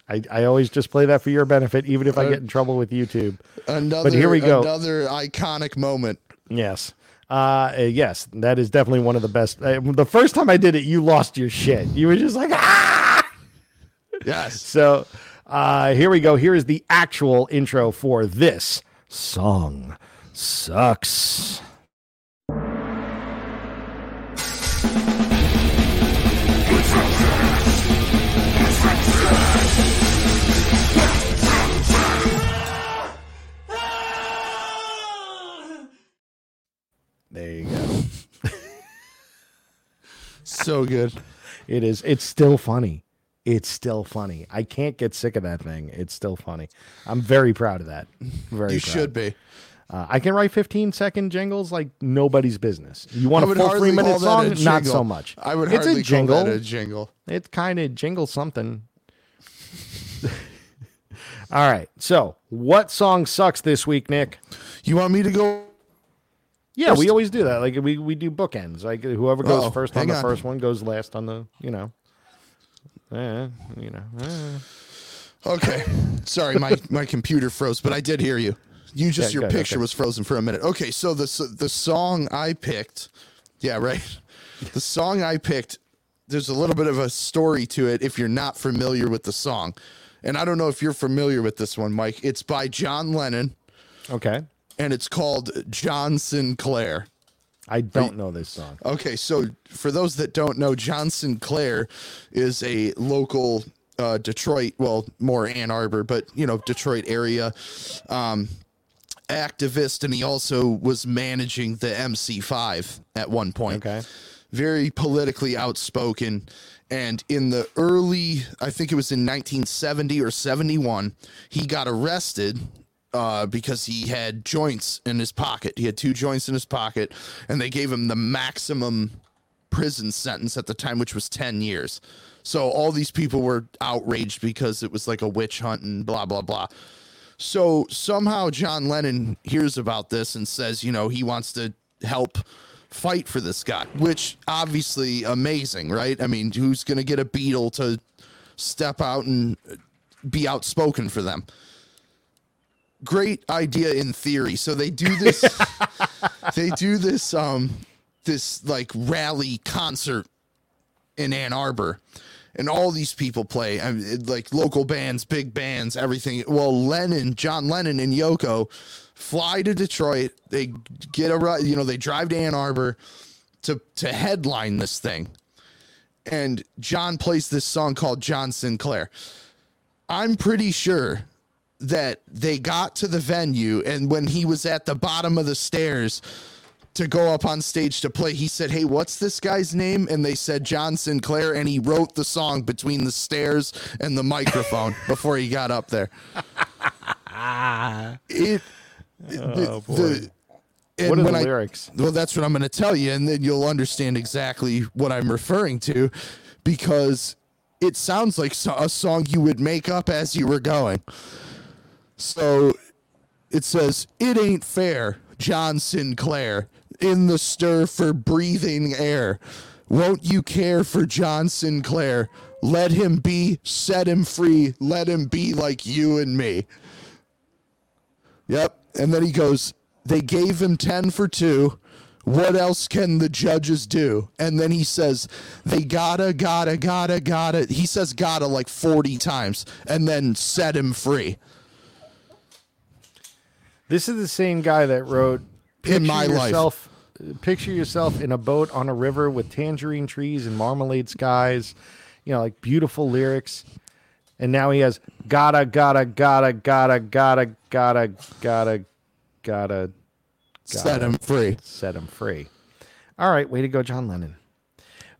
I, I always just play that for your benefit, even if I get in trouble with YouTube. another here we go. another iconic moment. Yes. Uh, uh, yes, that is definitely one of the best. Uh, the first time I did it, you lost your shit. You were just like, ah! Yes. So uh, here we go. Here is the actual intro for this song. Sucks. There you go. so good. It is. It's still funny. It's still funny. I can't get sick of that thing. It's still funny. I'm very proud of that. Very. You proud. should be. Uh, I can write 15 second jingles like nobody's business. You want a full three minute song? Not so much. I would it's hardly a jingle. a jingle. It's kind of jingle something. All right. So, what song sucks this week, Nick? You want me to go yeah, we always do that. Like we we do bookends. Like whoever goes Uh-oh, first on hang the on. first one goes last on the. You know. Eh, you know. eh. Okay. Sorry, my my computer froze, but I did hear you. You just Yeah, your picture okay. was frozen for a minute. Okay, so the the song I picked, yeah, right. The song I picked, there's a little bit of a story to it if you're not familiar with the song. And I don't know if you're familiar with this one, Mike. It's by John Lennon Okay. And it's called John Sinclair. I don't know this song. Okay, so for those that don't know, John Sinclair is a local uh, Detroit, well, more Ann Arbor, but you know, Detroit area um, activist, and he also was managing the MC5 at one point. Okay. Very politically outspoken. And in the early, I think it was in 1970 or 71, he got arrested uh, because he had joints in his pocket. He had two joints in his pocket, and they gave him the maximum prison sentence at the time, which was 10 years. So all these people were outraged because it was like a witch hunt and blah, blah, blah. So somehow John Lennon hears about this and says, you know, he wants to help fight for this guy, which obviously amazing, right? I mean, who's going to get a Beatle to step out and be outspoken for them? Great idea in theory. So they do this they do this um this like rally concert in Ann Arbor and all these people play I mean, like local bands, big bands, everything. Well, Lennon, John Lennon and Yoko fly to Detroit. They get a you know, they drive to Ann Arbor to to headline this thing. And John plays this song called John Sinclair. I'm pretty sure that they got to the venue and when he was at the bottom of the stairs to go up on stage to play, he said, Hey, what's this guy's name? And they said John Sinclair, and he wrote the song between the stairs and the microphone before he got up there. it oh, boy. and What are the I- lyrics? well, that's what I'm going to tell you, and then you'll understand exactly what I'm referring to because it sounds like a song you would make up as you were going. So it says, It ain't fair, John Sinclair, in the stir for breathing air. Won't you care for John Sinclair? Let him be, set him free, let him be like you and me. Yep. And then he goes, They gave him 10 for two. What else can the judges do? And then he says, They gotta, gotta, gotta, gotta. He says gotta like 40 times and then set him free. This is the same guy that wrote In my life. Picture yourself in a boat on a river with tangerine trees and marmalade skies, you know, like beautiful lyrics. And now he has gotta, gotta, gotta, gotta, gotta, gotta, gotta, gotta Set him free. set him free. All right, way to go, John Lennon.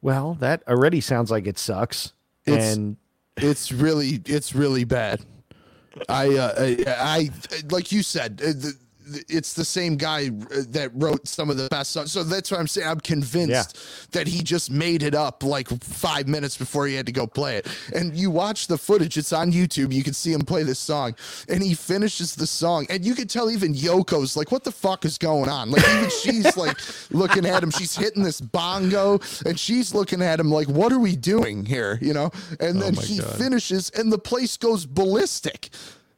Well, that already sounds like it sucks. It's- and It's really, it's really bad. I, uh, I, I, like you said, uh, the, the, it's the same guy uh, that wrote some of the best songs. So that's what I'm saying. I'm convinced that he just made it up like five minutes before he had to go play it. And you watch the footage; it's on YouTube. You can see him play this song, and he finishes the song, and you can tell even Yoko's like, "What the fuck is going on?" Like even she's like looking at him. She's hitting this bongo, and she's looking at him like, "What are we doing here?" You know. And then my he God. finishes, and the place goes ballistic.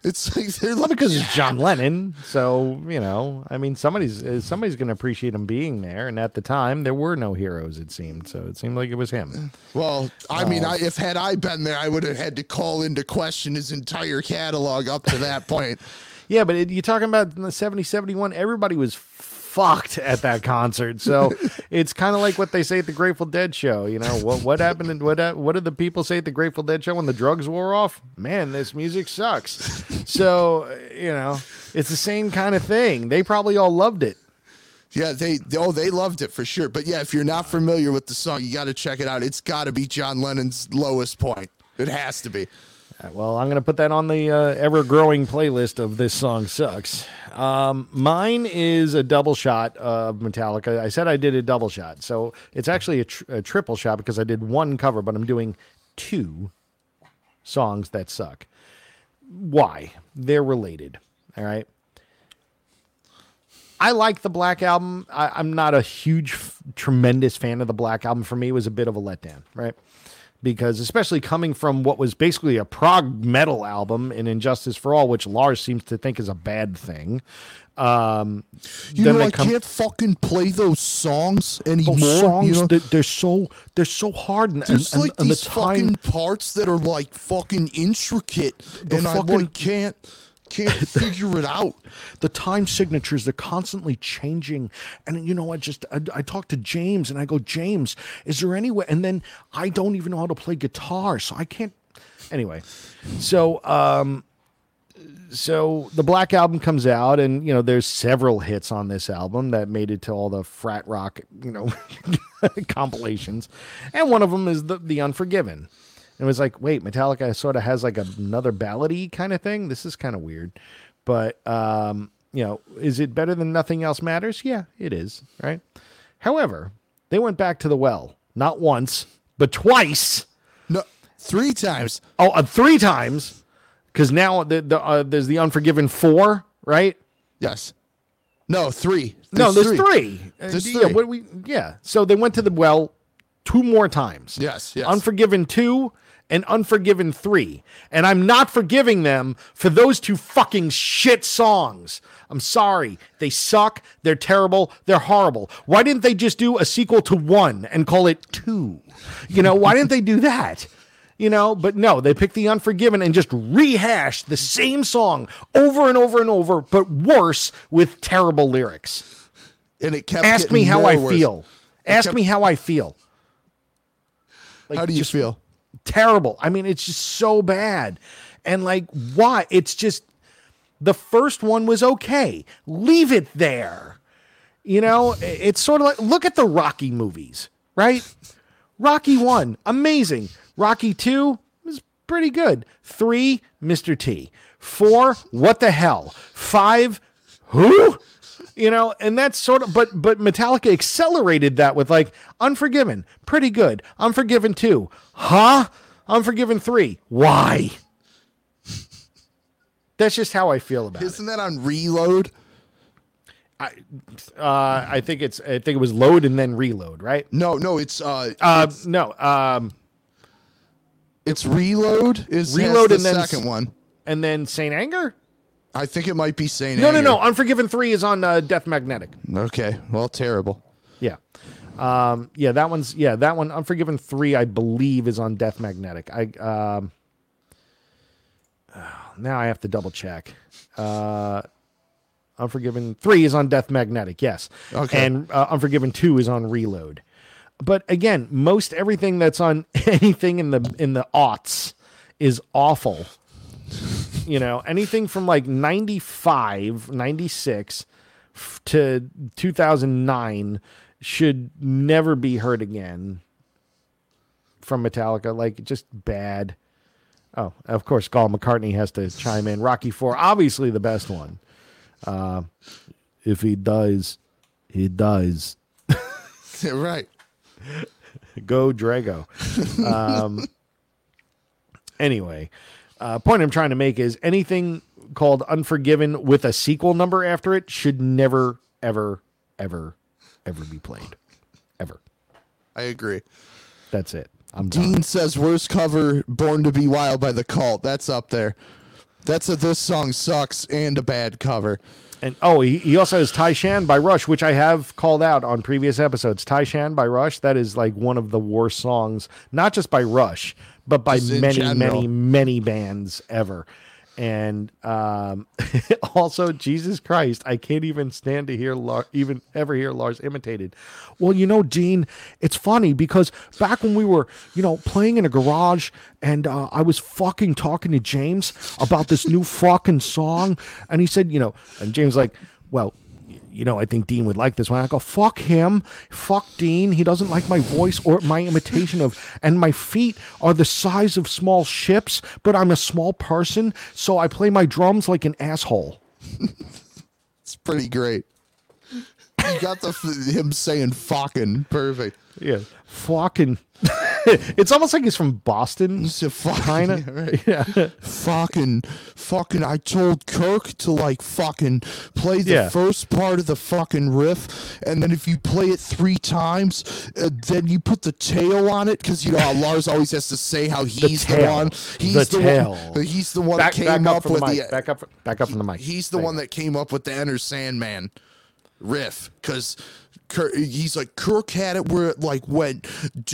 It's like they're well, because it's John Lennon, so you know, I mean, somebody's uh, somebody's going to appreciate him being there. And at the time, there were no heroes. It seemed so. It seemed like it was him. Well, I mean, Oh. I, if had I been there, I would have had to call into question his entire catalog up to that point. Yeah, but it, you're talking about the 70, 71, everybody was fucked at that concert. So it's kind of like what they say at the Grateful Dead show. You know, what what happened and what what did the people say at the Grateful Dead show when the drugs wore off? Man, this music sucks. So, uh, you know, it's the same kind of thing. They probably all loved it. Yeah, they oh they loved it for sure. But yeah, if you're not familiar with the song, you got to check it out. It's got to be John Lennon's lowest point. It has to be. Well, I'm going to put that on the uh, ever growing playlist of This Song Sucks. Um, mine is a double shot of Metallica. I said I did a double shot. So it's actually a, tr- a triple shot because I did one cover, but I'm doing two songs that suck. Why? They're related. All right. I like the Black Album. I, I'm not a huge, f- tremendous fan of the Black Album. For me, it was a bit of a letdown, right? Because especially coming from what was basically a prog metal album in ...And Justice for All, which Lars seems to think is a bad thing. Um, You know, I come- can't fucking play those songs anymore. those songs, you know? they- they're so they're so hard, and, and, There's and, like and the these time fucking parts that are like fucking intricate, and I fucking- like can't can't figure it out. the time signatures they're constantly changing. And you know i just I, I talk to james and i go james is there any way? And then i don't even know how to play guitar so i can't anyway. So um so the black album comes out and you know there's several hits on this album that made it to all the frat rock you know compilations. And one of them is the, the unforgiven and it was like wait metallica sort of has like another ballady kind of thing this is kind of weird but um you know is it better than nothing else matters yeah it is right however they went back to the well not once but twice No, three times. oh uh, three times because now the, the uh, there's the unforgiven four right Yes. No, three. no there's three, Uh, There's yeah, three. what we yeah so they went to the well two more times Yes, yes. unforgiven two and unforgiven three. And i'm not forgiving them for those two fucking shit songs. I'm sorry. They suck. They're terrible. They're horrible. Why didn't they just do a sequel to one and call it two? You know why didn't they do that? You know but no they picked the unforgiven and just rehashed the same song over and over and over but worse with terrible lyrics. And it kept. ask me how i worse. feel. Ask kept- me how i feel. Like, How do you just feel? Terrible. I mean it's just so bad. And like why? It's just the first one was okay. Leave it there. You know it's sort of like look at the rocky movies right? Rocky 1 amazing. Rocky 2 was pretty good. 3 mr t. 4 what the hell? 5 who you know and that's sort of but but metallica accelerated that with like unforgiven pretty good unforgiven 2 huh unforgiven 3 why that's just how i feel about it Isn't that on reload? I, uh, i think it's i think it was load and then reload right No, no, it's uh, uh no um it's reload. Is Reload reload the and then second one? and then saint anger I think it might be saying no no no unforgiven 3 is on uh, death magnetic Okay, well, terrible. Yeah. Um, yeah, that one's yeah, that one Unforgiven 3 I believe is on Death Magnetic. I um now I have to double check. Uh Unforgiven 3 is on Death Magnetic, yes. Okay. And uh, Unforgiven 2 is on Reload. But again, most everything that's on anything in the in the aughts is awful. You know, anything from like 95, 96 f- to 2009 should never be heard again from Metallica. Like, just bad. Oh, of course, Paul McCartney has to chime in. Rocky Four, obviously the best one. Uh, if he dies, he dies. right. Go Drago. Um, anyway, uh, point I'm trying to make is anything called Unforgiven with a sequel number after it should never, ever, ever, ever be played. Ever. I agree. That's it. I'm done. Dean says worst cover Born to Be Wild by the Cult. That's up there. That's a this song sucks and a bad cover. And oh, he, he also has Tai Shan by Rush, which I have called out on previous episodes. Tai Shan by Rush, that is like one of the worst songs, not just by Rush, but by Just many, many, many bands ever. And um, also, Jesus Christ, I can't even stand to hear Lar- even ever hear Lars imitated. Well, you know, Dean, it's funny because back when we were, you know, playing in a garage, and uh, I was fucking talking to James about this new fucking song, and he said, you know, and James like, well, you know, I think Dean would like this one. I go, fuck him. Fuck Dean. He doesn't like my voice or my imitation of, and my feet are the size of small ships, but I'm a small person, so I play my drums like an asshole. It's pretty great. You got the him saying "fucking" perfect. Yeah. Fucking. it's almost like he's from Boston. It's a fucking, Kinda. right? Yeah. fucking, fucking. I told Kirk to like fucking play the Yeah. first part of the fucking riff, and then if you play it three times, uh, then you put the tail on it because you know how Lars always has to say how he's the, tail. one. He's The the, tail. one. He's the one Back, that came up, up with the mic. the. back up, back up from the mic. He's the one that came up with the Enter Sandman riff because he's like Kirk had it where it like went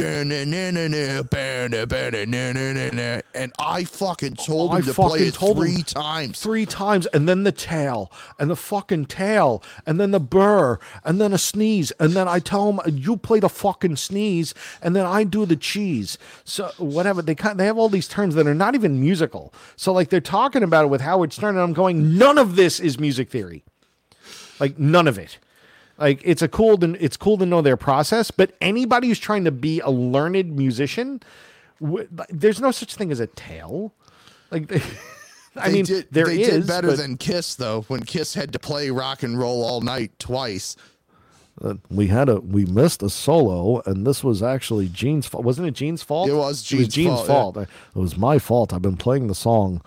and I fucking told I him to fucking play it three times. three times, and then the tail, and the fucking tail, and then the burr, and then a sneeze, and then I tell him you play the fucking sneeze, and then I do the cheese. So whatever they kind, they have all these terms that are not even musical. So like they're talking about it with Howard Stern, and I'm going, none of this is music theory, like none of it. Like it's a cool to it's cool to know their process, but anybody who's trying to be a learned musician, w- there's no such thing as a tail. Like. I They mean, did, there they is, did better but- than Kiss though. When Kiss had to play rock and roll all night twice. Uh, we had a we missed a solo, and this was actually Gene's fault. Wasn't it Gene's fault? It was Gene's Gene's fault, fault. It was my fault. I've been playing the song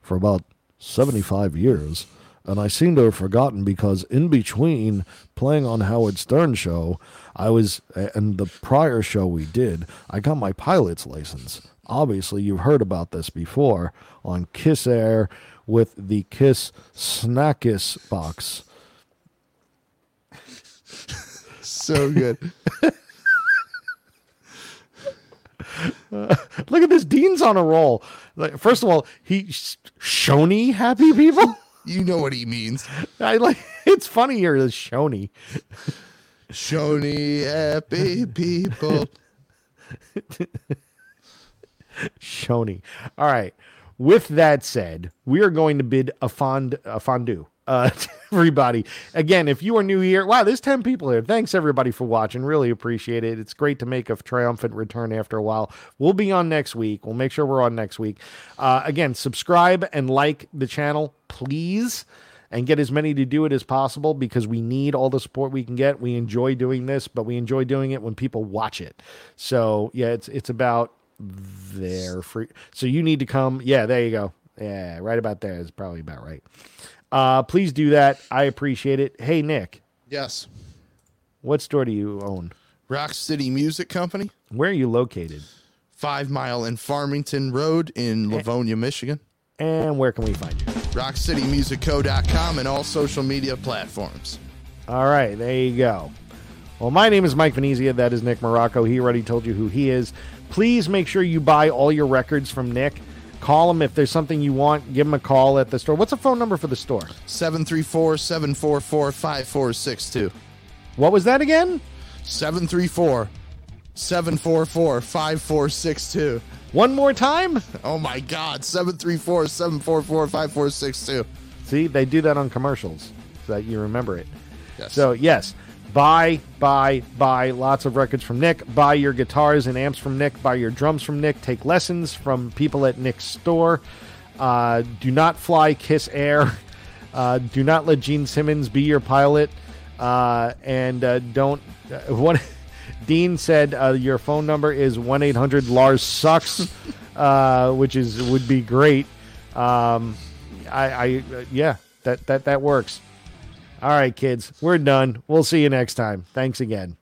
for about seventy five years, and I seem to have forgotten because in between playing on Howard Stern show, I was and the prior show we did, I got my pilot's license. Obviously, you've heard about this before on Kiss Air with the Kiss Snackis box. So good. Look at this. Dean's on a roll. Like, first of all, he Shoney happy people. You know what he means. I like. It's funny here. The Shoney. Shoney happy people. Shoney. All right. With that said, we are going to bid a fond a fondue. Uh, everybody. Again, if you are new here, wow, there's 10 people here. Thanks everybody for watching. Really appreciate it. It's great to make a triumphant return after a while. We'll be on next week. We'll make sure we're on next week. Uh, again, subscribe and like the channel, please. And get as many to do it as possible because we need all the support we can get. We enjoy doing this, but we enjoy doing it when people watch it. So yeah, it's it's about there free. So you need to come. Yeah, there you go. Yeah, right about there is probably about right. Uh, please do that. I appreciate it. Hey Nick, Yes. what store do you own? Rock City Music Company, Where are you located? five mile in Farmington Road in Livonia, Michigan. And where can we find you? RockCityMusicCo.com and all social media platforms. All right, there you go. Well, my name is Mike Venezia. That is Nick Morocco. He already told you who he is. Please make sure you buy all your records from Nick. Call them if there's something you want. Give them a call at the store. What's the phone number for the store? 734 744 5462. What was that again? 734 744 5462. One more time? Oh my God. 734 744 5462. See, they do that on commercials so that you remember it. Yes. So, yes, buy, buy, buy lots of records from Nick. Buy your guitars and amps from Nick. Buy your drums from Nick. Take lessons from people at Nick's store. Uh, do not fly Kiss Air. Uh, do not let Gene Simmons be your pilot. Uh, and uh, don't. Uh, what Dean said uh, your phone number is 1 800 Lars Sucks, uh, which is would be great. Um, I, I uh, yeah, that, that, that works. All right, kids, we're done. We'll see you next time. Thanks again.